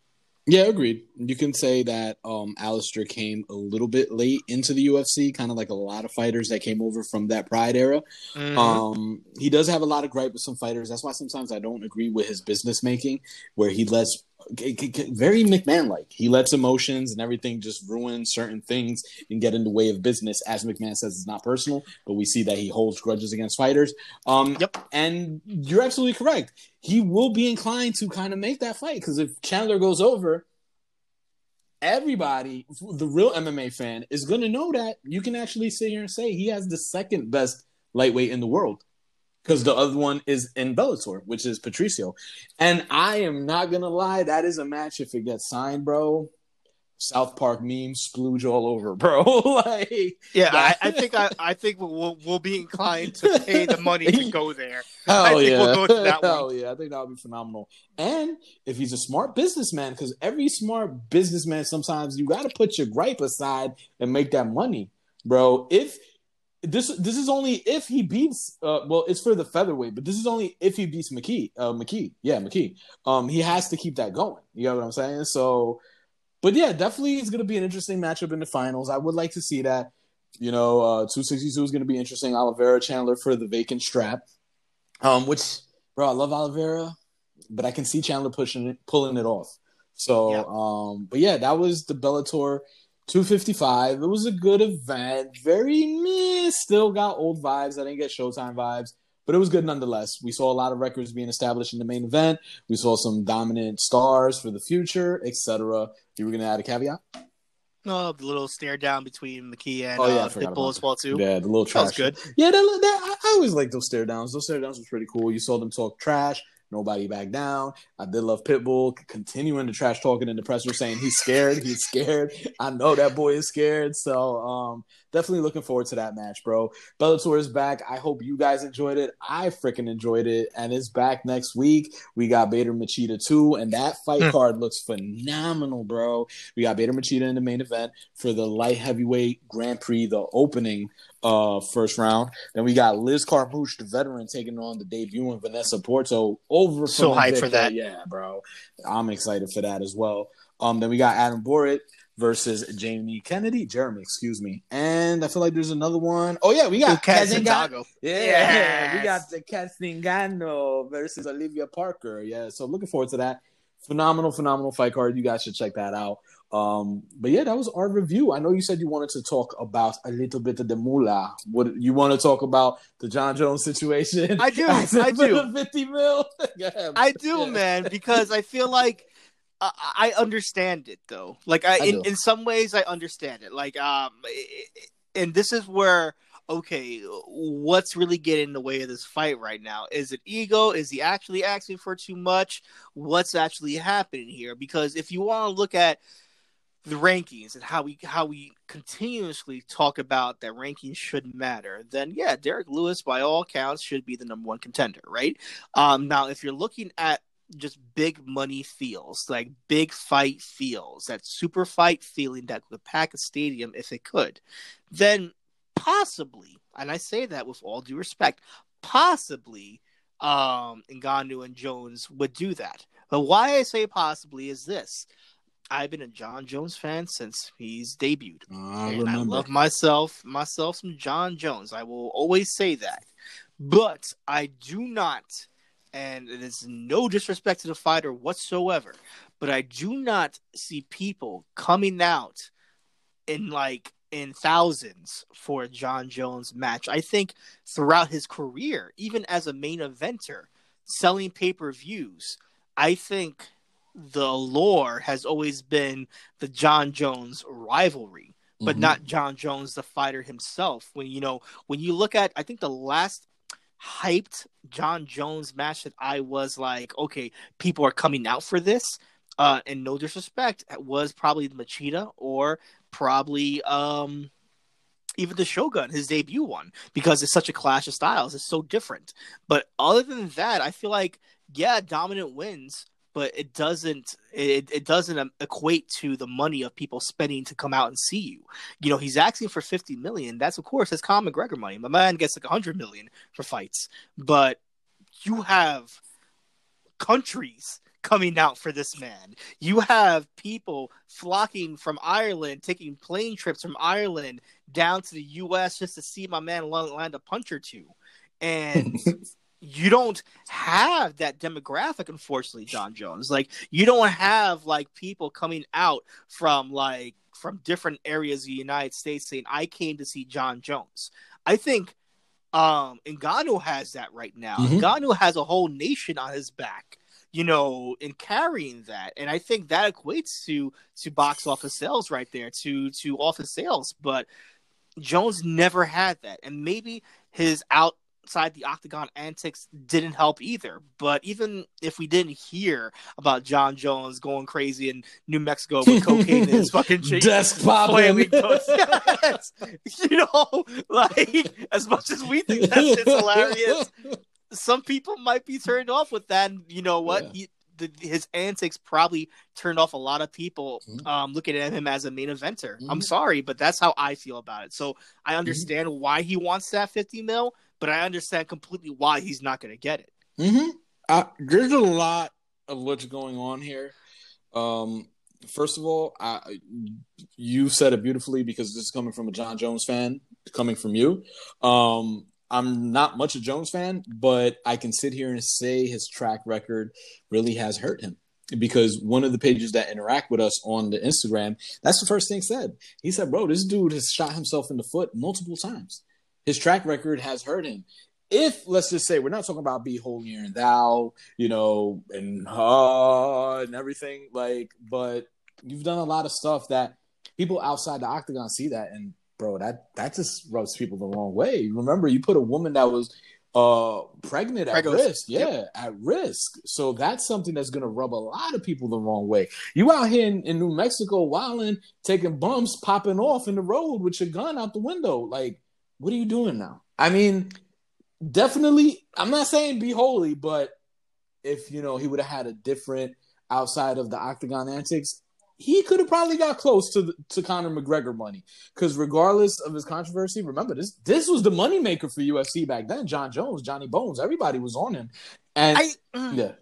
Yeah, agreed. You can say that um Alistair came a little bit late into the UFC, kind of like a lot of fighters that came over from that Pride era. Mm-hmm. Um, he does have a lot of gripe with some fighters. That's why sometimes I don't agree with his business making, where he lets very McMahon like he lets emotions and everything just ruin certain things and get in the way of business. As McMahon says, it's not personal, but we see that he holds grudges against fighters. Um, Yep. and you're absolutely correct. He will be inclined to kind of make that fight because if Chandler goes over, everybody, the real MMA fan, is going to know that you can actually sit here and say he has the second best lightweight in the world because the other one is in Bellator, which is Patricio. And I am not going to lie, that is a match if it gets signed, bro. South Park meme splooge all over, bro. like, Yeah, I- I, think I, I think we'll we'll be inclined to pay the money to go there. Hell I think yeah. we'll go to that one. Yeah. I think that would be phenomenal. And if he's a smart businessman, because every smart businessman, sometimes you got to put your gripe aside and make that money, bro. If this this is only if he beats uh well it's for the featherweight but this is only if he beats McKee uh McKee. Yeah McKee. Um he has to keep that going. You know what I'm saying? So but yeah definitely it's gonna be an interesting matchup in the finals. I would like to see that. You know uh 262 is gonna be interesting. Oliveira Chandler for the vacant strap. Um, which, bro, I love Oliveira, but I can see Chandler pushing it, pulling it off. So, Yeah. um, but yeah, that was the Bellator 255. It was a good event. Very meh. Still got old vibes. I didn't get Showtime vibes, but it was good nonetheless. We saw a lot of records being established in the main event. We saw some dominant stars for the future, etc. You were gonna add a caveat? Oh, the little stare down between McKee and Oh, yeah, uh, Pitbull as well too. Yeah, the little That trash. was good. Yeah, that, that, I, I always like those stare downs. Those stare downs was pretty cool. You saw them talk trash. Nobody back down. I did love Pitbull continuing to trash talking in the presser, saying he's scared. He's scared. I know that boy is scared. So um, definitely looking forward to that match, bro. Bellator is back. I hope you guys enjoyed it. I freaking enjoyed it, and it's back next week. We got Bader Machida too, and that fight Hmm. card looks phenomenal, bro. We got Bader Machida in the main event for the light heavyweight Grand Prix, the opening uh first round. Then we got Liz Carmouche, the veteran, taking on the debuting Vanessa Porto over. So hyped for that. yeah, bro. I'm excited for that as well. Um, then we got Adam Borics versus Jamie Kennedy, Jeremy, excuse me. And I feel like there's another one. Oh yeah, we got Kazinga- yeah, we got the Cat Zingano versus Olivia Parker. Yeah, so looking forward to that. Phenomenal, phenomenal fight card. You guys should check that out. Um, but yeah, that was our review. I know you said you wanted to talk about a little bit of the moolah. What you want to talk about the Jon Jones situation? I do. I do. Fifty mil. yeah, I do, man, because I feel like I understand it though. Like I, I in, in some ways, I understand it. Like um, and this is where okay, what's really getting in the way of this fight right now? Is it ego? Is he actually asking for too much? What's actually happening here? Because if you want to look at the rankings and how we how we continuously talk about that rankings shouldn't matter, then yeah, Derrick Lewis by all accounts should be the number one contender, right? Um, now, if you're looking at just big money feels, like big fight feels, that super fight feeling that would pack a stadium if it could, then possibly, and I say that with all due respect, possibly um Ngannou and Jones would do that. But why I say possibly is this. I've been a Jon Jones fan since he's debuted. I and I love myself myself some Jon Jones. I will always say that. But I do not and it is no disrespect to the fighter whatsoever, but I do not see people coming out in like in thousands for a Jon Jones match. I think throughout his career, even as a main eventer, selling pay per views, I think the lore has always been the Jon Jones rivalry, but mm-hmm. not Jon Jones, the fighter himself. When you know, when you look at, I think the last hyped Jon Jones match that I was like, okay, people are coming out for this. Uh, and no disrespect, was probably Machida or probably um even the Shogun, his debut one, because it's such a clash of styles. It's so different. But other than that, I feel like yeah, dominant wins, but it doesn't it, it doesn't um, equate to the money of people spending to come out and see you. You know, he's asking for 50 million. That's of course that's Conor McGregor money. My man gets like 100 million for fights, but you have countries coming out for this man. You have people flocking from Ireland, taking plane trips from Ireland down to the U.S. just to see my man land a punch or two. And you don't have that demographic unfortunately Jon Jones. Like you don't have like people coming out from like from different areas of the united states saying i came to see Jon Jones. I think um Ngannou has that right now. Mm hmm has a whole nation on his back you know in carrying that. And i think that equates to to box office sales right there to to office sales. But jones never had that. And maybe his out outside the octagon antics didn't help either. But even if we didn't hear about Jon Jones going crazy in New Mexico with cocaine in his fucking desk popping, yes. you know, like as much as we think that's hilarious, some people might be turned off with that. And you know what? Yeah. He, the, his antics probably turned off a lot of people mm-hmm. um, looking at him as a main eventer. Mm-hmm. I'm sorry, but that's how I feel about it. So I understand mm-hmm. why he wants that 50 mil, but I understand completely why he's not going to get it. Mm-hmm. There's a lot of what's going on here. Um, first of all, I, you said it beautifully because this is coming from a Jon Jones fan, coming from you. Um, I'm not much a Jones fan, but I can sit here and say his track record really has hurt him because one of the pages that interact with us on the Instagram, that's the first thing said. He said, "Bro, this dude has shot himself in the foot multiple times." His track record has hurt him. If let's just say we're not talking about be holier and thou, you know, and uh, and everything like, but you've done a lot of stuff that people outside the octagon see that, and bro, that that just rubs people the wrong way. Remember, you put a woman that was uh pregnant at Pregos. risk yeah yep. at risk so that's something that's gonna rub a lot of people the wrong way you out here in, in new mexico wilding taking bumps popping off in the road with your gun out the window like what are you doing now? I mean, definitely, I'm not saying be holy, but if you know he would have had a different outside of the octagon antics, he could have probably got close to the, to Conor McGregor money. Because regardless of his controversy, remember this this was the moneymaker for UFC back then. Jon Jones, Johnny Bones, everybody was on him. And I, mm, yeah,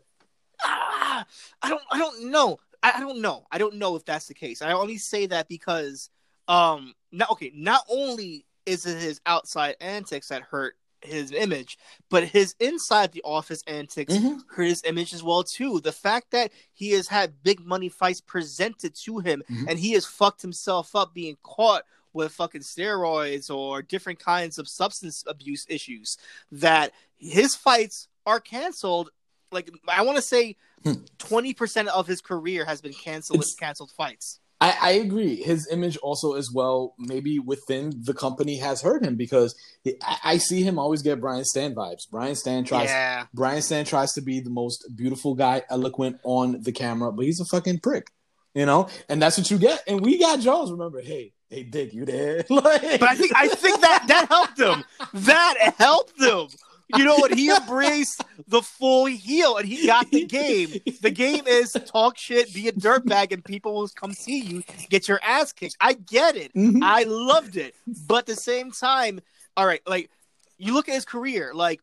ah, I don't I don't know. I, I don't know. I don't know if that's the case. I only say that because um not okay, not only is it his outside antics that hurt his image, but his inside the office antics Mhm. hurt his image as well too. The fact that he has had big money fights presented to him, Mhm. and he has fucked himself up being caught with fucking steroids or different kinds of substance abuse issues. That his fights are canceled. Like I want to say, Hmm. twenty percent of his career has been canceled. It's- Canceled fights. I, I agree. His image also, as well, maybe within the company has hurt him because he, I, I see him always get Brian Stann vibes. Brian Stann tries. yeah. Brian Stann tries to be the most beautiful guy, eloquent on the camera, but he's a fucking prick, you know. And that's what you get. And we got Jones. Remember, hey, hey, Dick, you there? like, But I think I think that that helped him. That helped him. You know what? He embraced the full heel and he got the game. The game is talk shit, be a dirtbag, and people will come see you get your ass kicked. I get it. Mhm. I loved it. But at the same time, all right, like you look at his career, like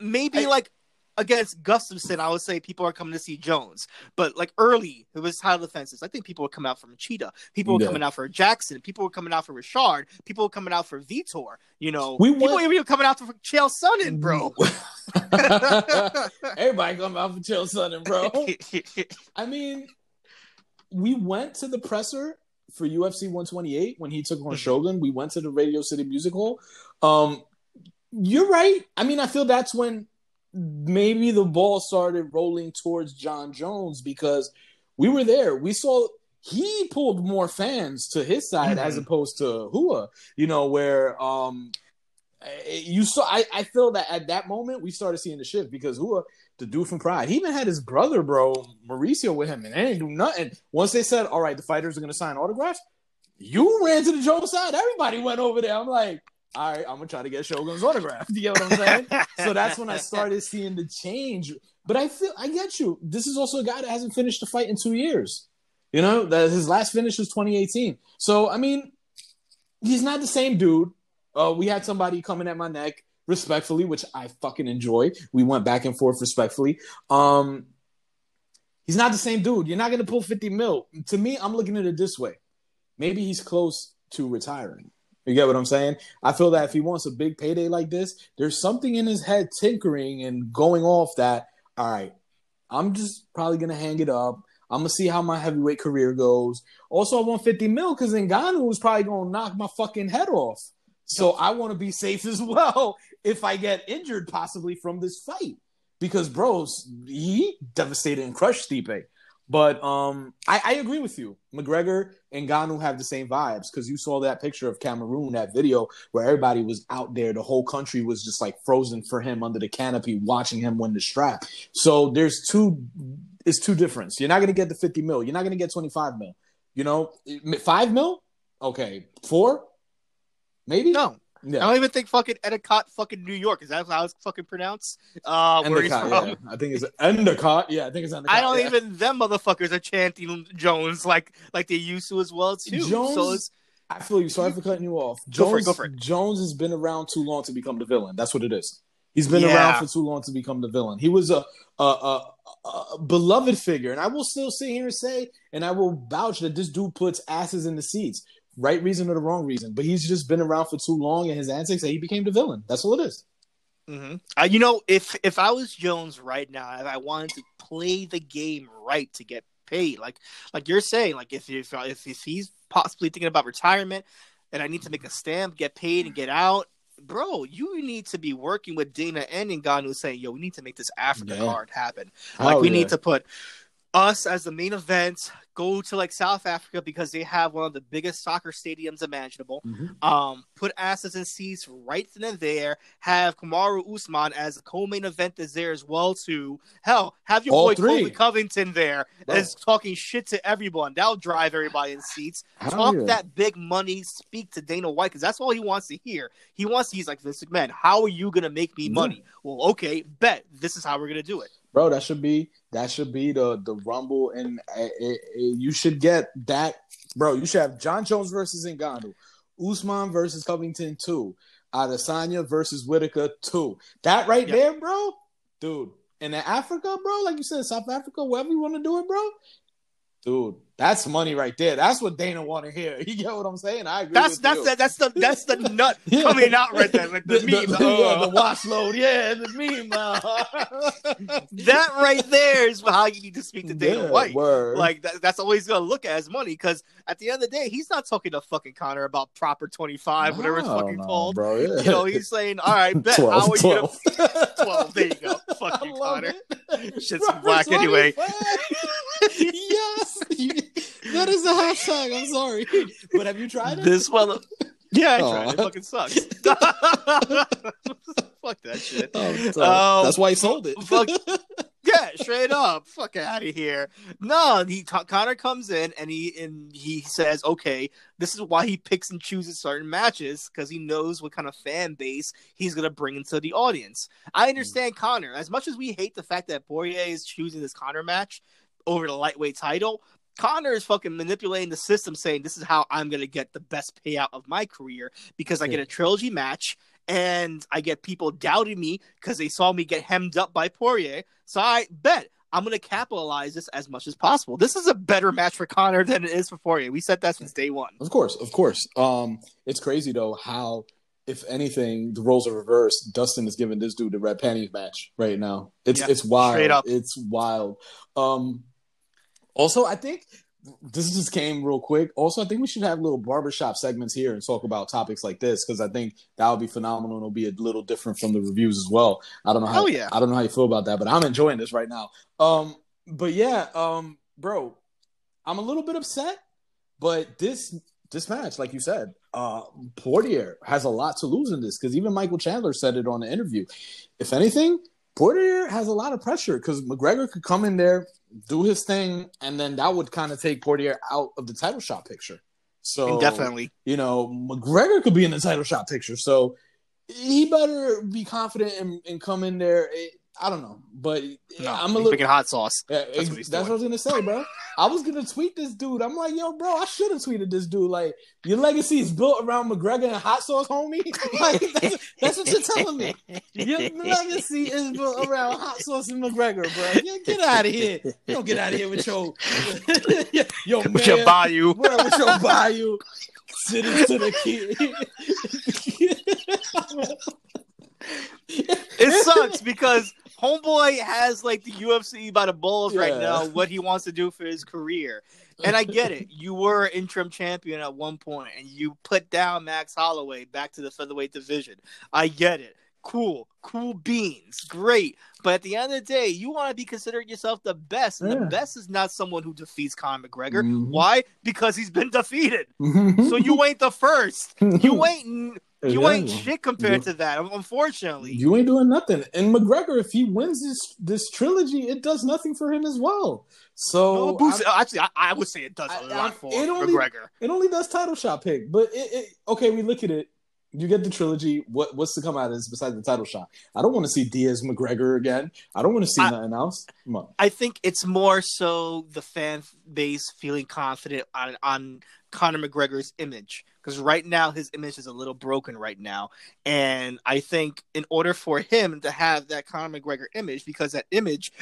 maybe I- like against Gustafsson, I would say people are coming to see Jones. But like early, it was title defenses. I think people were coming out from Cheetah. People were Yeah. coming out for Jackson. People were coming out for Richard. People were coming out for Vitor. You know, We people were even coming out for Chael Sonnen, bro. Everybody come out for Chill Sonnen, bro. I mean, we went to the presser for UFC 128 when he took on Mhm. Shogun. We went to the Radio City Music Hall. Um, you're right. I mean, I feel that's when maybe the ball started rolling towards Jon Jones because we were there. We saw he pulled more fans to his side as Mhm. opposed to Rua. You know where um you saw. I, I feel that at that moment we started seeing the shift because Rua the dude from Pride. He even had his brother, bro, Mauricio, with him, and they didn't do nothing. Once they said, "All right, the fighters are going to sign autographs," you ran to the Joe side. Everybody went over there. I'm like, "All right, I'm gonna try to get Shogun's autograph." You get what I'm saying? so that's when I started seeing the change. But I feel I get you. This is also a guy that hasn't finished a fight in two years. You know that his last finish was 2018. So I mean, he's not the same dude. Uh, we had somebody coming at my neck respectfully, which I fucking enjoy. We went back and forth respectfully. Um, he's not the same dude. You're not gonna pull 50 mil. To me, I'm looking at it this way. Maybe he's close to retiring. You get what I'm saying? I feel that if he wants a big payday like this, there's something in his head tinkering and going off that, all right, I'm just probably gonna hang it up. I'm gonna see how my heavyweight career goes. Also, I want 50 mil because Ngannou is probably gonna knock my fucking head off. So I want to be safe as well if I get injured possibly from this fight. Because bros, he devastated and crushed Stipe. But um, I, I agree with you. McGregor and Ngannou have the same vibes because you saw that picture of Cameroon, that video where everybody was out there. The whole country was just like frozen for him under the canopy, watching him win the strap. So there's two, it's two difference. You're not gonna get the 50 mil. You're not gonna get 25 mil. You know, five mil. Okay, four, maybe. no, I don't even think fucking Endicott, fucking New York. Is that how it's fucking pronounced? Uh, where he's from. yeah. I think it's Endicott. Yeah, I think it's Endicott. I don't yeah. even them motherfuckers are chanting Jones like like they used to as well too. Jones- So it's I feel you. Sorry for cutting you off. Go Jones, for it, go for it. Jones has been around too long to become the villain. That's what it is. He's been Yeah. around for too long to become the villain. He was a, a, a, a beloved figure, and I will still sit here and say, and I will vouch that this dude puts asses in the seats, right reason or the wrong reason. But he's just been around for too long, and his antics that he became the villain. That's all it is. hmm Uh, you know, if if I was Jones right now, if I wanted to play the game right to get paid, like like you're saying, like if if if, if he's possibly thinking about retirement, and I need to make a stamp, get paid, and get out. Bro, you need to be working with Dana and Ngannou saying, "Yo, we need to make this Africa Yeah. card happen. Like, Hell we yeah. need to put us as the main event. Go to like South Africa because they have one of the biggest soccer stadiums imaginable Mhm. um, put asses in seats right then and there. Have Kamaru Usman as a co-main event is there as well too. Hell, have your All boy three. Colby Covington there Bro. as talking shit to everyone. That'll drive everybody in seats. Talk yeah. that big money. Speak to Dana White because that's all he wants to hear. He wants. He's like, "Vince McMahon, how are you gonna make me money?" Well, okay, bet this is how we're gonna do it. Bro. That should be that should be the the rumble, and uh, it, it- you should get that, bro. You should have Jon Jones versus Ngannou, Usman versus Covington two, Adesanya versus Whittaker two. That right Yeah. there, bro, dude. And in Africa, bro, like you said, South Africa, wherever you want to do it, bro. dude. That's money right there. That's what Dana want to hear. You get what I'm saying? I agree. That's with that's you. the, that's the that's the nut Yeah. coming out right there, like the, the, meme. the, uh, yeah, the wash load. Yeah, the meme. uh. that right there is how you need to speak to Dana Yeah, White. Word. Like that, that's always gonna look at as money because at the end of the day, he's not talking to fucking Conor about proper twenty five, whatever it's fucking no, called. bro. Yeah. You know, he's saying, "All right, bet 12, how are you gonna 12. There you go. Fuck you, Conor. it. Shit's black anyway. 25. yes, that is a hashtag. I'm sorry, but have you tried it? This one, yeah, I Aw. tried. It fucking sucks. Fuck that shit. Oh, tough. Um, That's why he sold it. fuck- Yeah, straight up. Fuck out of here. No, he Conor comes in and he and he says, "Okay, this is why he picks and chooses certain matches because he knows what kind of fan base he's gonna bring into the audience." I understand Conor as much as we hate the fact that Poirier is choosing this Conor match over the lightweight title. Conor is fucking manipulating the system, saying this is how I'm gonna get the best payout of my career because I get a trilogy match and I get people doubting me because they saw me get hemmed up by Poirier. So I bet I'm going to capitalize this as much as possible. This is a better match for Conor than it is for Poirier. We said that since day one. Of course, of course. Um, it's crazy though how, if anything, the roles are reversed. Dustin is giving this dude the red panties match right now. It's Yeah, it's wild. straight up. It's wild. Um, also, I think this just came real quick. Also, I think we should have little barbershop segments here and talk about topics like this because I think that would be phenomenal. and It'll be a little different from the reviews as well. I don't know how. Hell yeah. I don't know how you feel about that, but I'm enjoying this right now. Um, but yeah, um, bro, I'm a little bit upset, but this this match, like you said, uh, Poirier has a lot to lose in this because even Michael Chandler said it on the interview. If anything, Poirier has a lot of pressure because McGregor could come in there, do his thing, and then that would kind of take Poirier out of the title shot picture. So Definitely. you know, McGregor could be in the title shot picture. So he better be confident and, and come in there. Eh, I don't know, but No, I'm a little. picking hot sauce. Yeah, That's what that's what I was gonna say, bro. I was gonna tweet this dude. I'm like, yo, bro, I should have tweeted this dude. Like, your legacy is built around McGregor and hot sauce, homie. Like, that's, that's what you're telling me. Your legacy is built around hot sauce and McGregor, bro. Yeah, get out of here. You don't get out of here with your yo man, With your bayou. bro, with your bayou sitting to the kid. It sucks because Homeboy has like the UFC by the balls right now, what he wants to do for his career. And I get it. You were interim champion at one point and you put down Max Holloway back to the featherweight division. I get it. Cool. Cool beans. Great. But at the end of the day, you want to be considering yourself the best. And Yeah. the best is not someone who defeats Conor McGregor. Mhm. Why? Because he's been defeated. So you ain't the first. You ain't you ain't shit compared to that, unfortunately. You ain't doing nothing. And McGregor, if he wins this this trilogy, it does nothing for him as well. So No, I- uh, actually, I, I would say it does a I- lot for it only- McGregor. it only does title shot pick. But it, it okay, we look at it. You get the trilogy. What what's to come out of this besides the title shot? I don't want to see Diaz McGregor again. I don't want to see I- nothing else. Come on. I think it's more so the fan base feeling confident on on Conor McGregor's image because right now his image is a little broken right now, and I think in order for him to have that Conor McGregor image, because that image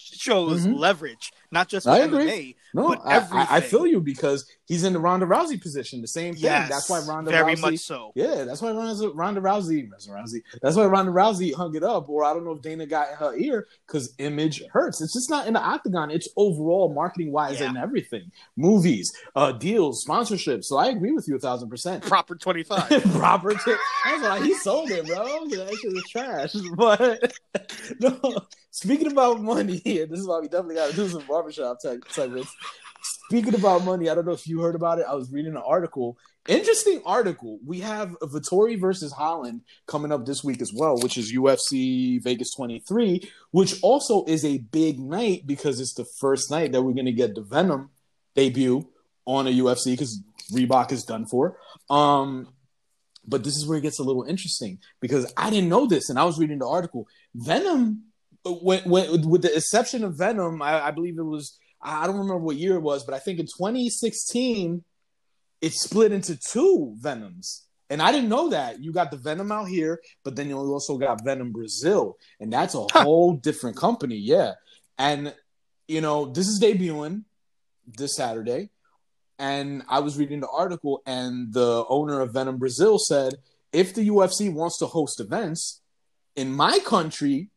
shows Mhm. leverage, not just I MMA. No, But I, I, feel you because he's in the Ronda Rousey position. The same thing. Yes, That's why Ronda very Rousey. much so. Yeah, that's why Ronda, Ronda Rousey, Rousey. That's why Ronda Rousey hung it up, or I don't know if Dana got in her ear because image hurts. It's just not in the octagon. It's overall marketing wise Yeah. and everything, movies, uh, deals, sponsorships. So I agree with you a thousand percent. Proper twenty five. Proper. I was like, he sold it, bro. That shit was trash. But no, speaking about money, and this is why we definitely got to do some barbershop type segments. Speaking about money, I don't know if you heard about it. I was reading an article. Interesting article. We have Vettori versus Holland coming up this week as well, which is UFC Vegas 23, which also is a big night because it's the first night that we're going to get the Venum debut on a UFC because Reebok is done for. Um, but this is where it gets a little interesting because I didn't know this, and I was reading the article. Venum, when, when, with the exception of Venum, I, I believe it was I don't remember what year it was, but I think in 2016 it split into two Venums. And I didn't know that. You got the Venum out here, but then you also got Venum Brazil, and that's a Huh. whole different company, yeah. And you know, this is debuting. this Saturday, and I was reading the article, and the owner of Venum Brazil said, if the UFC wants to host events in my country,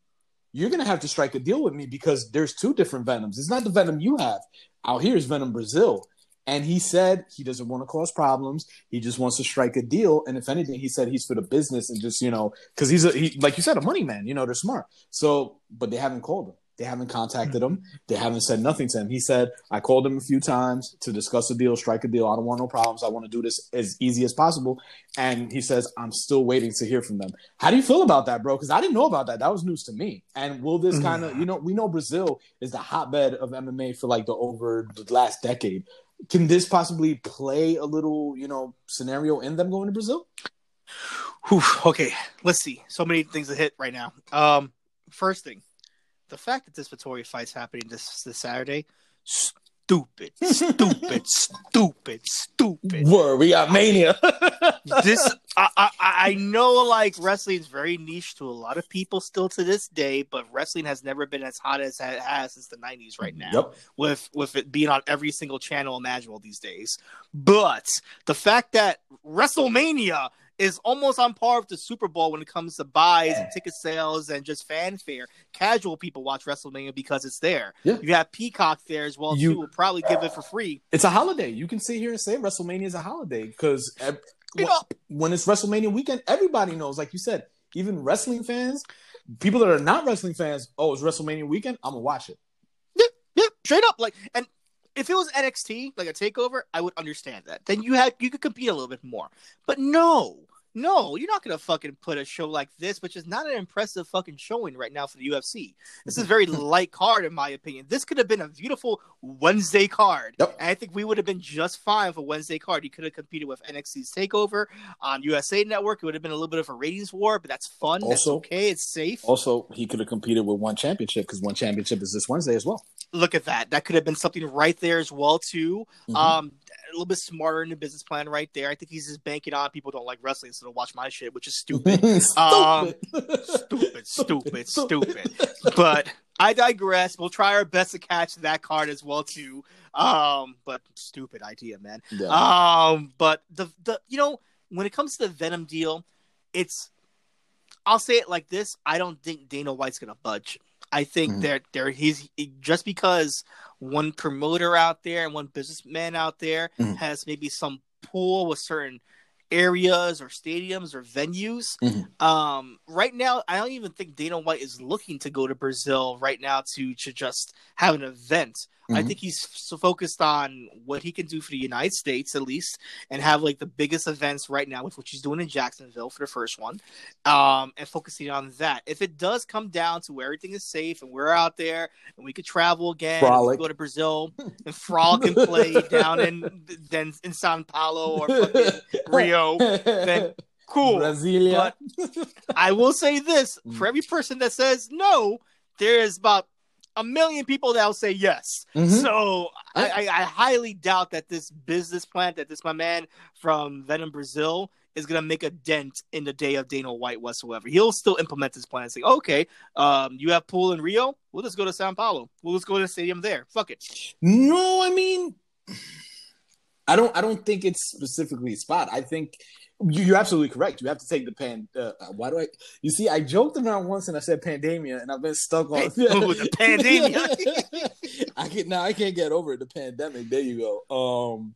you're gonna have to strike a deal with me because there's two different Venums. It's not the Venum you have. Out here is Venum Brazil. And he said he doesn't want to cause problems. He just wants to strike a deal. And if anything, he said he's for the business and just, you know, because he's a, he, like you said, a money man, you know, they're smart. So, but they haven't called him. They haven't contacted him. They haven't said nothing to him. He said, I called him a few times to discuss a deal, strike a deal. I don't want no problems. I want to do this as easy as possible. And he says, I'm still waiting to hear from them. How do you feel about that, bro? Because I didn't know about that. That was news to me. And will this kind of, you know, we know Brazil is the hotbed of MMA for like the over the last decade. Can this possibly play a little, you know, scenario in them going to Brazil? Whew, okay, let's see. So many things to hit right now. Um, first thing, the fact that this Vettori fight's happening this this Saturday, stupid, stupid, stupid, stupid. Word, we got mania. this I, I I know like wrestling is very niche to a lot of people still to this day, but wrestling has never been as hot as it has since the '90s right now. Yep. With with it being on every single channel imaginable these days, but the fact that WrestleMania is almost on par with the Super Bowl when it comes to buys and ticket sales and just fanfare. Casual people watch WrestleMania because it's there. Yeah. You have Peacock there as well You- too. Will probably give it for free. it's a holiday. You can sit here and say WrestleMania is a holiday because Straight up. when it's WrestleMania weekend, everybody knows. Like you said, even wrestling fans, people that are not wrestling fans, oh, it's WrestleMania weekend. I'm gonna watch it. Yeah, Yeah, straight up. Like, and if it was NXT, like a takeover, I would understand that. Then you had you could compete a little bit more. But no, no, you're not gonna fucking put a show like this, which is not an impressive fucking showing right now for the UFC. This is a very light card, in my opinion. This could have been a beautiful Wednesday card, Yep. and I think we would have been just fine for Wednesday card. You could have competed with NXT's Takeover on USA Network. It would have been a little bit of a ratings war, but that's fun. that's Also- okay. It's safe. Also, he could have competed with one championship because one championship is this Wednesday as well. look at that. That could have been something right there as well too. Mhm. Um, a little bit smarter in the business plan right there. I think he's just banking on people don't like wrestling, so they'll watch my shit, which is stupid, Um, stupid, stupid, stupid. But I digress. We'll try our best to catch that card as well too. Um, but stupid idea, man. Yeah. Um, but the the you know when it comes to the Venum deal, it's I'll say it like this: I don't think Dana White's gonna budge. I think Mhm. they're they're he's just because one promoter out there and one businessman out there Mhm. has maybe some pull with certain areas or stadiums or venues. Mhm. Um, right now, I don't even think Dana White is looking to go to Brazil right now to to just have an event. I Mhm. think he's so focused on what he can do for the United States at least, and have like the biggest events right now, with which he's doing in Jacksonville for the first one, um, and focusing on that. If it does come down to where everything is safe and we're out there and we could travel again, go to Brazil and frolic and play down in then in Sao Paulo or Rio, then cool. Brasilia. I will say this Mm. for every person that says no, there is about a million people that will say yes. Mhm. So I, I, I highly doubt that this business plan that this my man from Venum Brazil is gonna make a dent in the day of Dana White whatsoever. He'll still implement this plan and say, okay, um, you have pool in Rio, we'll just go to Sao Paulo. We'll just go to the stadium there. Fuck it. No, I mean, I don't. I don't think it's specifically spot. I think you're absolutely correct. You have to take the pan. Uh, why do I? You see, I joked around once and I said pandemia, and I've been stuck on ooh, the pandemia. I can now. I can't get over it. The pandemic. There you go. Um,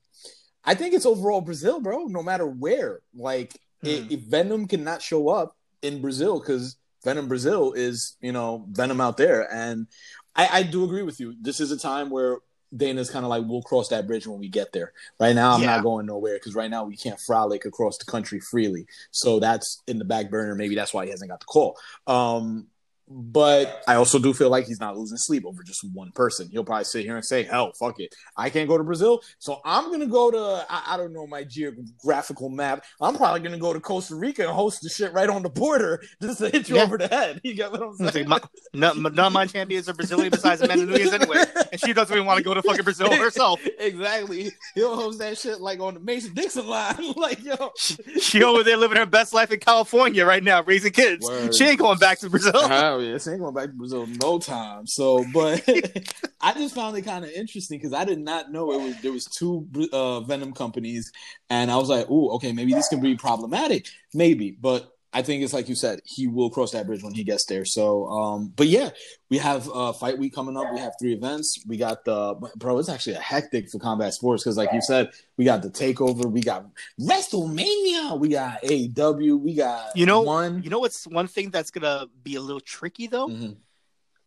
I think it's overall Brazil, bro. No matter where, like Hmm. if Venum cannot show up in Brazil because Venum Brazil is you know Venum out there, and I, I do agree with you. This is a time where Dana's kind of like we'll cross that bridge when we get there. Right now, I'm Yeah. not going nowhere because right now we can't frolic across the country freely. So that's in the back burner. Maybe that's why he hasn't got the call. Um, but I also do feel like he's not losing sleep over just one person. He'll probably sit here and say, "Hell, fuck it, I can't go to Brazil, so I'm gonna go to I, I don't know my geographical map. I'm probably gonna go to Costa Rica and host the shit right on the border just to hit you Yeah. over the head. You get what I'm It's like, saying? my, none, none of my champions are Brazilian besides Amanda Nunes anyway, and she doesn't even want to go to fucking Brazil herself. exactly. He'll host that shit like on the Mason Dixon line. like, yo. She over there living her best life in California right now, raising kids. Word. She ain't going back to Brazil. Uh, This ain't going back to Brazil no time. So, but I just found it kind of interesting because I did not know it was there was two uh, Venum companies, and I was like, oh, okay, maybe this can be problematic, maybe. But I think it's like you said, he will cross that bridge when he gets there. So, um, but yeah, we have uh, fight week coming up. We have three events. We got the bro. It's actually a hectic for combat sports because, like you said, we got the takeover. We got WrestleMania. We got AEW. We got you know one. You know what's one thing that's gonna be a little tricky though. Mm-hmm.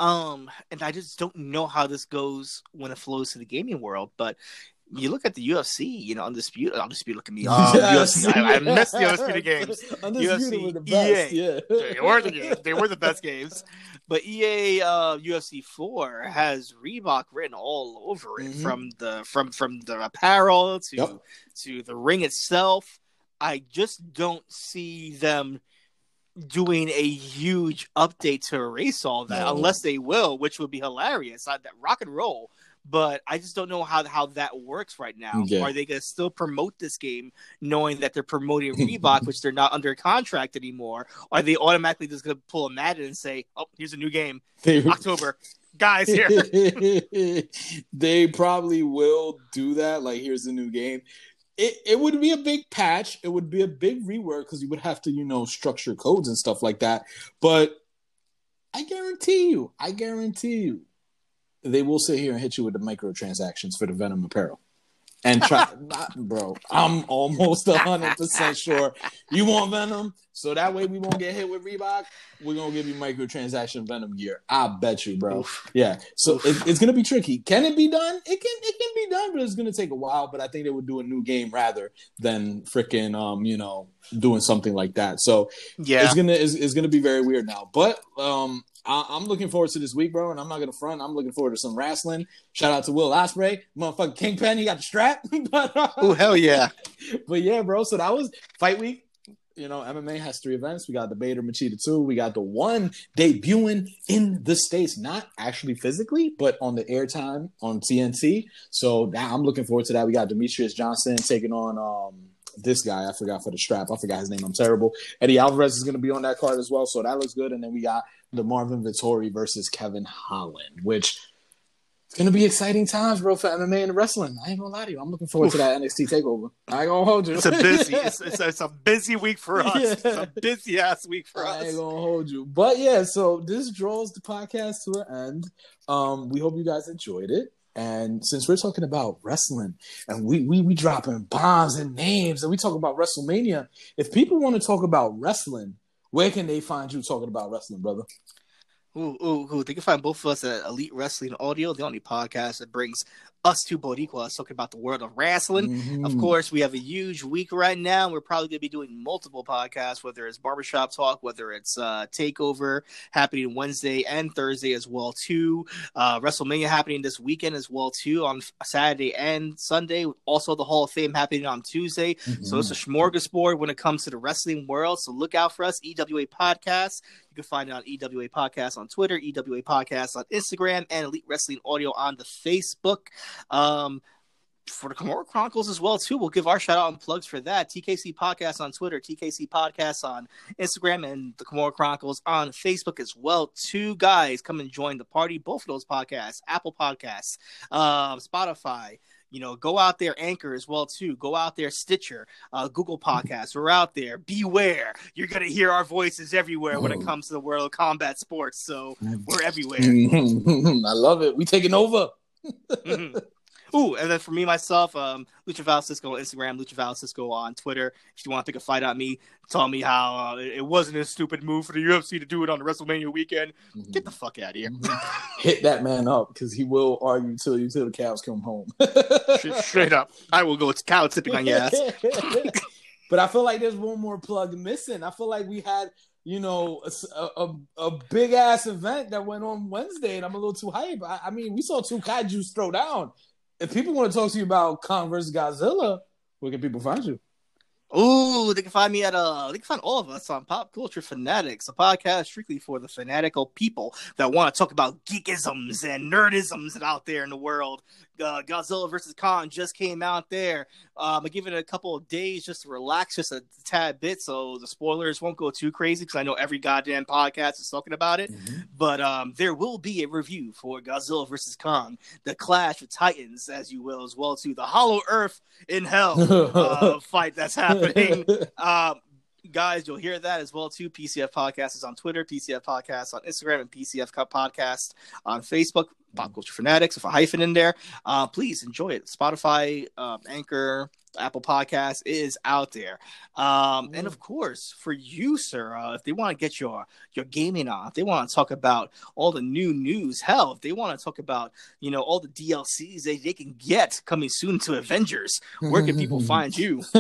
Um, and I just don't know how this goes when it flows to the gaming world, but you look at the UFC, you know, undisputed, undisputed. Look at me, um, Yes. UFC. I, I missed the undisputed games. Undisputed UFC, were the best. EA. Yeah, They were the games. They were the best games. But EA uh, UFC four has Reebok written all over it, Mhm. from the from from the apparel to Yep. to the ring itself. I just don't see them doing a huge update to erase all that, No. unless they will, which would be hilarious. I, that rock and roll. But I just don't know how how that works right now. Yeah. Are they going to still promote this game, knowing that they're promoting Reebok, which they're not under contract anymore? Are they automatically just going to pull a Madden and say, "Oh, here's a new game, October, guys here"? they probably will do that. Like, here's a new game. It, it would be a big patch. It would be a big rework because you would have to, you know, structure codes and stuff like that. But I guarantee you, I guarantee you, they will sit here and hit you with the microtransactions for the Venum apparel. And try, not, bro, I'm almost hundred percent sure you want Venum, so that way we won't get hit with Reebok. We're gonna give you microtransaction Venum gear. I bet you, bro. Oof. Yeah, so it, it's gonna be tricky. Can it be done? It can. It can be done, but it's gonna take a while. But I think they would do a new game rather than freaking, um, you know, doing something like that. So Yeah, it's gonna it's, it's gonna be very weird now. But um, I, I'm looking forward to this week, bro. And I'm not gonna front. I'm looking forward to some wrestling. Shout out to Will Ospreay, motherfucking Kingpin. He got the strap. but, uh, oh hell yeah! but yeah, bro. So that was fight week. You know, MMA has three events. We got the Bader Machida 2. We got the one debuting in the States, not actually physically, but on the airtime on TNT. So now I'm looking forward to that. We got Demetrious Johnson taking on um this guy. I forgot for the strap. I forgot his name. I'm terrible. Eddie Alvarez is going to be on that card as well. So that looks good. And then we got the Marvin Vettori versus Kevin Holland, which it's gonna be exciting times, bro, for MMA and wrestling. I ain't gonna lie to you. I'm looking forward to that NXT takeover. I ain't gonna hold you. It's a busy, it's, it's, it's a busy week for us. Yeah. It's a busy ass week for us. I ain't gonna hold you. But yeah, so this draws the podcast to an end. Um, we hope you guys enjoyed it. And since we're talking about wrestling and we we we dropping bombs and names and we talk about WrestleMania, if people want to talk about wrestling, where can they find you talking about wrestling, brother? Ooh, ooh, ooh. They can find both of us at Elite Wrestling Audio, the only podcast that brings us two Boricuas talking about the world of wrestling. Of Mhm. course, we have a huge week right now. We're probably going to be doing multiple podcasts, whether it's barbershop talk, whether it's uh, takeover happening Wednesday and Thursday as well too. Uh, WrestleMania happening this weekend as well too on Saturday and Sunday. Also, the Hall of Fame happening on Tuesday. So it's a smorgasbord when it comes to the wrestling world. So look out for us, EWA Podcast. You can find it on EWA Podcast on Twitter, EWA Podcast on Instagram, and Elite Wrestling Audio on the Facebook. Um, for the Kimura Chronicles as well too. We'll give our shout out and plugs for that. TKC Podcast on Twitter, TKC Podcast on Instagram, and the Kimura Chronicles on Facebook as well. Two guys come and join the party. Both of those podcasts, Apple Podcasts, um, Spotify. You know, go out there, Anchor as well too. Go out there, Stitcher, uh, Google Podcasts. We're out there. Beware, you're gonna hear our voices everywhere when it comes to the world of combat sports. So we're everywhere. I love it. We taking over. Mhm. Ooh, and then for me myself, um, Lucha Val Cisco on Instagram, Lucha Val Cisco on Twitter. If you want to pick a fight at me, tell me how uh, it wasn't a stupid move for the UFC to do it on the WrestleMania weekend. Get the fuck out of here. Hit that man up because he will argue till you till the cows come home. Straight- Straight up, I will go cow tipping on your ass. but I feel like there's one more plug missing. I feel like we had, you know, a, a, a big ass event that went on Wednesday, and I'm a little too hype. I, I mean, we saw two kaiju's throw down. If people want to talk to you about Converse Godzilla, where can people find you? Ooh, they can find me at uh they can find all of us on Pop Culture Fanatics, a podcast strictly for the fanatical people that want to talk about geekisms and nerdisms out there in the world. Uh, Godzilla versus Kong just came out there. Um, I give it a couple of days just to relax, just a tad bit, so the spoilers won't go too crazy because I know every goddamn podcast is talking about it. Mm-hmm. But um, there will be a review for Godzilla versus Kong, the Clash of Titans, as you will, as well to the Hollow Earth in Hell uh, fight that's happening. Um, guys, you'll hear that as well too. PCF Podcast is on Twitter, PCF Podcast on Instagram, and PCF Cup Podcast on Facebook. Pop Culture Fanatics with a hyphen in there. Uh, please enjoy it. Spotify, um, Anchor, Apple Podcast is out there. Um, and of course, for you, sir, uh, if they want to get your your gaming on, if they want to talk about all the new news, hell, if they want to talk about you know all the DLCs they, they can get coming soon to Avengers, where can people find you?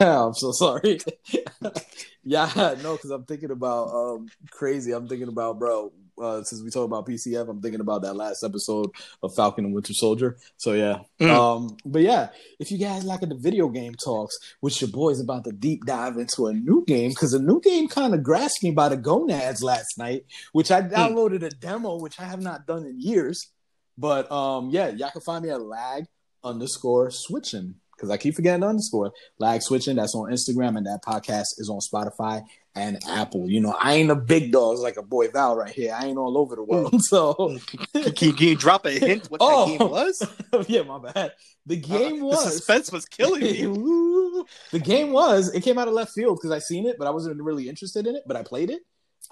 I'm so sorry. yeah, no, because I'm thinking about um crazy. I'm thinking about bro. Uh, since we talk about PCF, I'm thinking about that last episode of Falcon and Winter Soldier. So yeah, Mm. um, but yeah, if you guys like the video game talks, which your boy's about to deep dive into a new game because a new game kind of grasped me by the gonads last night, which I downloaded a demo, which I have not done in years. But um, yeah, y'all can find me at lag underscore switching because I keep forgetting underscore lag switching. That's on Instagram, and that podcast is on Spotify and Apple. You know, I ain't a big dog like a boy Val right here. I ain't all over the world. So can, can you drop a hint what Oh. that game was? yeah, my bad. The game Uh, was the suspense was killing me. The game was it came out of left field because I seen it, but I wasn't really interested in it. But I played it.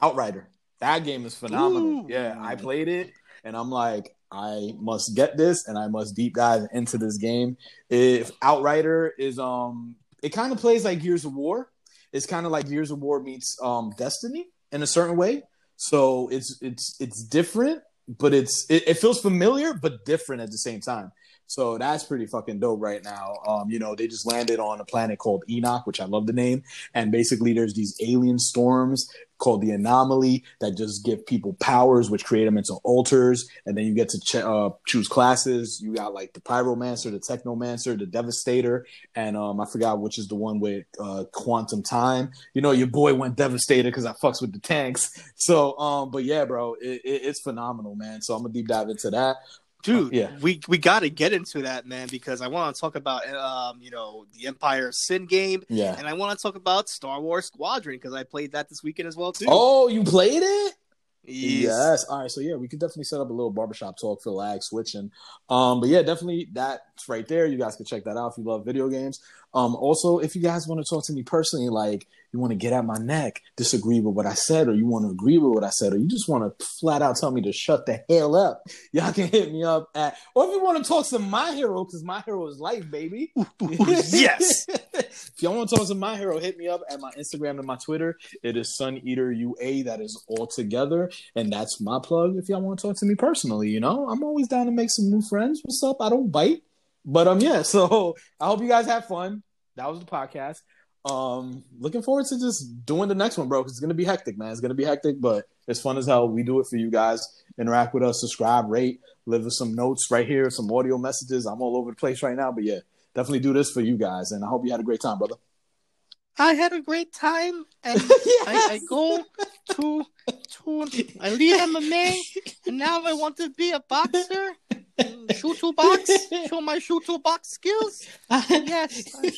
Outrider. That game is phenomenal. Ooh. Yeah, I played it, and I'm like, I must get this, and I must deep dive into this game. If Outrider is um, it kind of plays like Gears of War. It's kind of like Gears of War meets um Destiny in a certain way. So it's it's it's different, but it's it, it feels familiar but different at the same time. So that's pretty fucking dope right now. Um, you know, they just landed on a planet called Enoch, which I love the name. And basically, there's these alien storms called the Anomaly that just give people powers, which create them into altars. And then you get to ch- uh, choose classes. You got like the Pyromancer, the Technomancer, the Devastator, and um, I forgot which is the one with uh, Quantum Time. You know, your boy went Devastator because I fucks with the tanks. So, um, but yeah, bro, it, it, it's phenomenal, man. So I'm gonna deep dive into that. Dude, Yeah. we we got to get into that, man, because I want to talk about um, you know, the Empire Sin game, Yeah. and I want to talk about Star Wars Squadron because I played that this weekend as well too. Oh, you played it? Yes. Yes. All right. So yeah, we could definitely set up a little barbershop talk for lag switching. Um, but yeah, definitely that's right there. You guys can check that out if you love video games. Um, also, if you guys want to talk to me personally, like you want to get at my neck, disagree with what I said, or you want to agree with what I said, or you just want to flat out tell me to shut the hell up, y'all can hit me up at, or if you want to talk to my hero, because my hero is life, baby. yes. if y'all want to talk to my hero, hit me up at my Instagram and my Twitter. It is Sun Eater UA. That is all together, and that's my plug. If y'all want to talk to me personally, you know, I'm always down to make some new friends. What's up? I don't bite, but um, yeah. So I hope you guys have fun. That was the podcast. Um, looking forward to just doing the next one, bro. It's gonna be hectic, man. It's gonna be hectic, but it's fun as hell. We do it for you guys. Interact with us, subscribe, rate, leave us some notes right here, some audio messages. I'm all over the place right now, but yeah, definitely do this for you guys, and I hope you had a great time, brother. I had a great time, and I, I go to to I leave MMA, and now I want to be a boxer. Shoot to box, show my shoot to box skills. Yes, I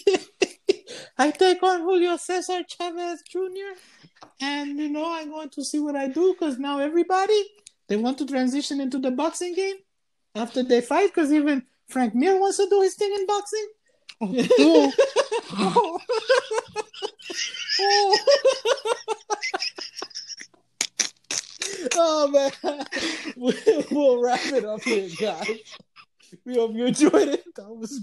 take on Julio Cesar Chavez Jr. And you know I'm going to see what I do because now everybody they want to transition into the boxing game after they fight because even Frank Mir wants to do his thing in boxing. Oh. oh man, we'll wrap it up here, guys. We hope you enjoyed it. That was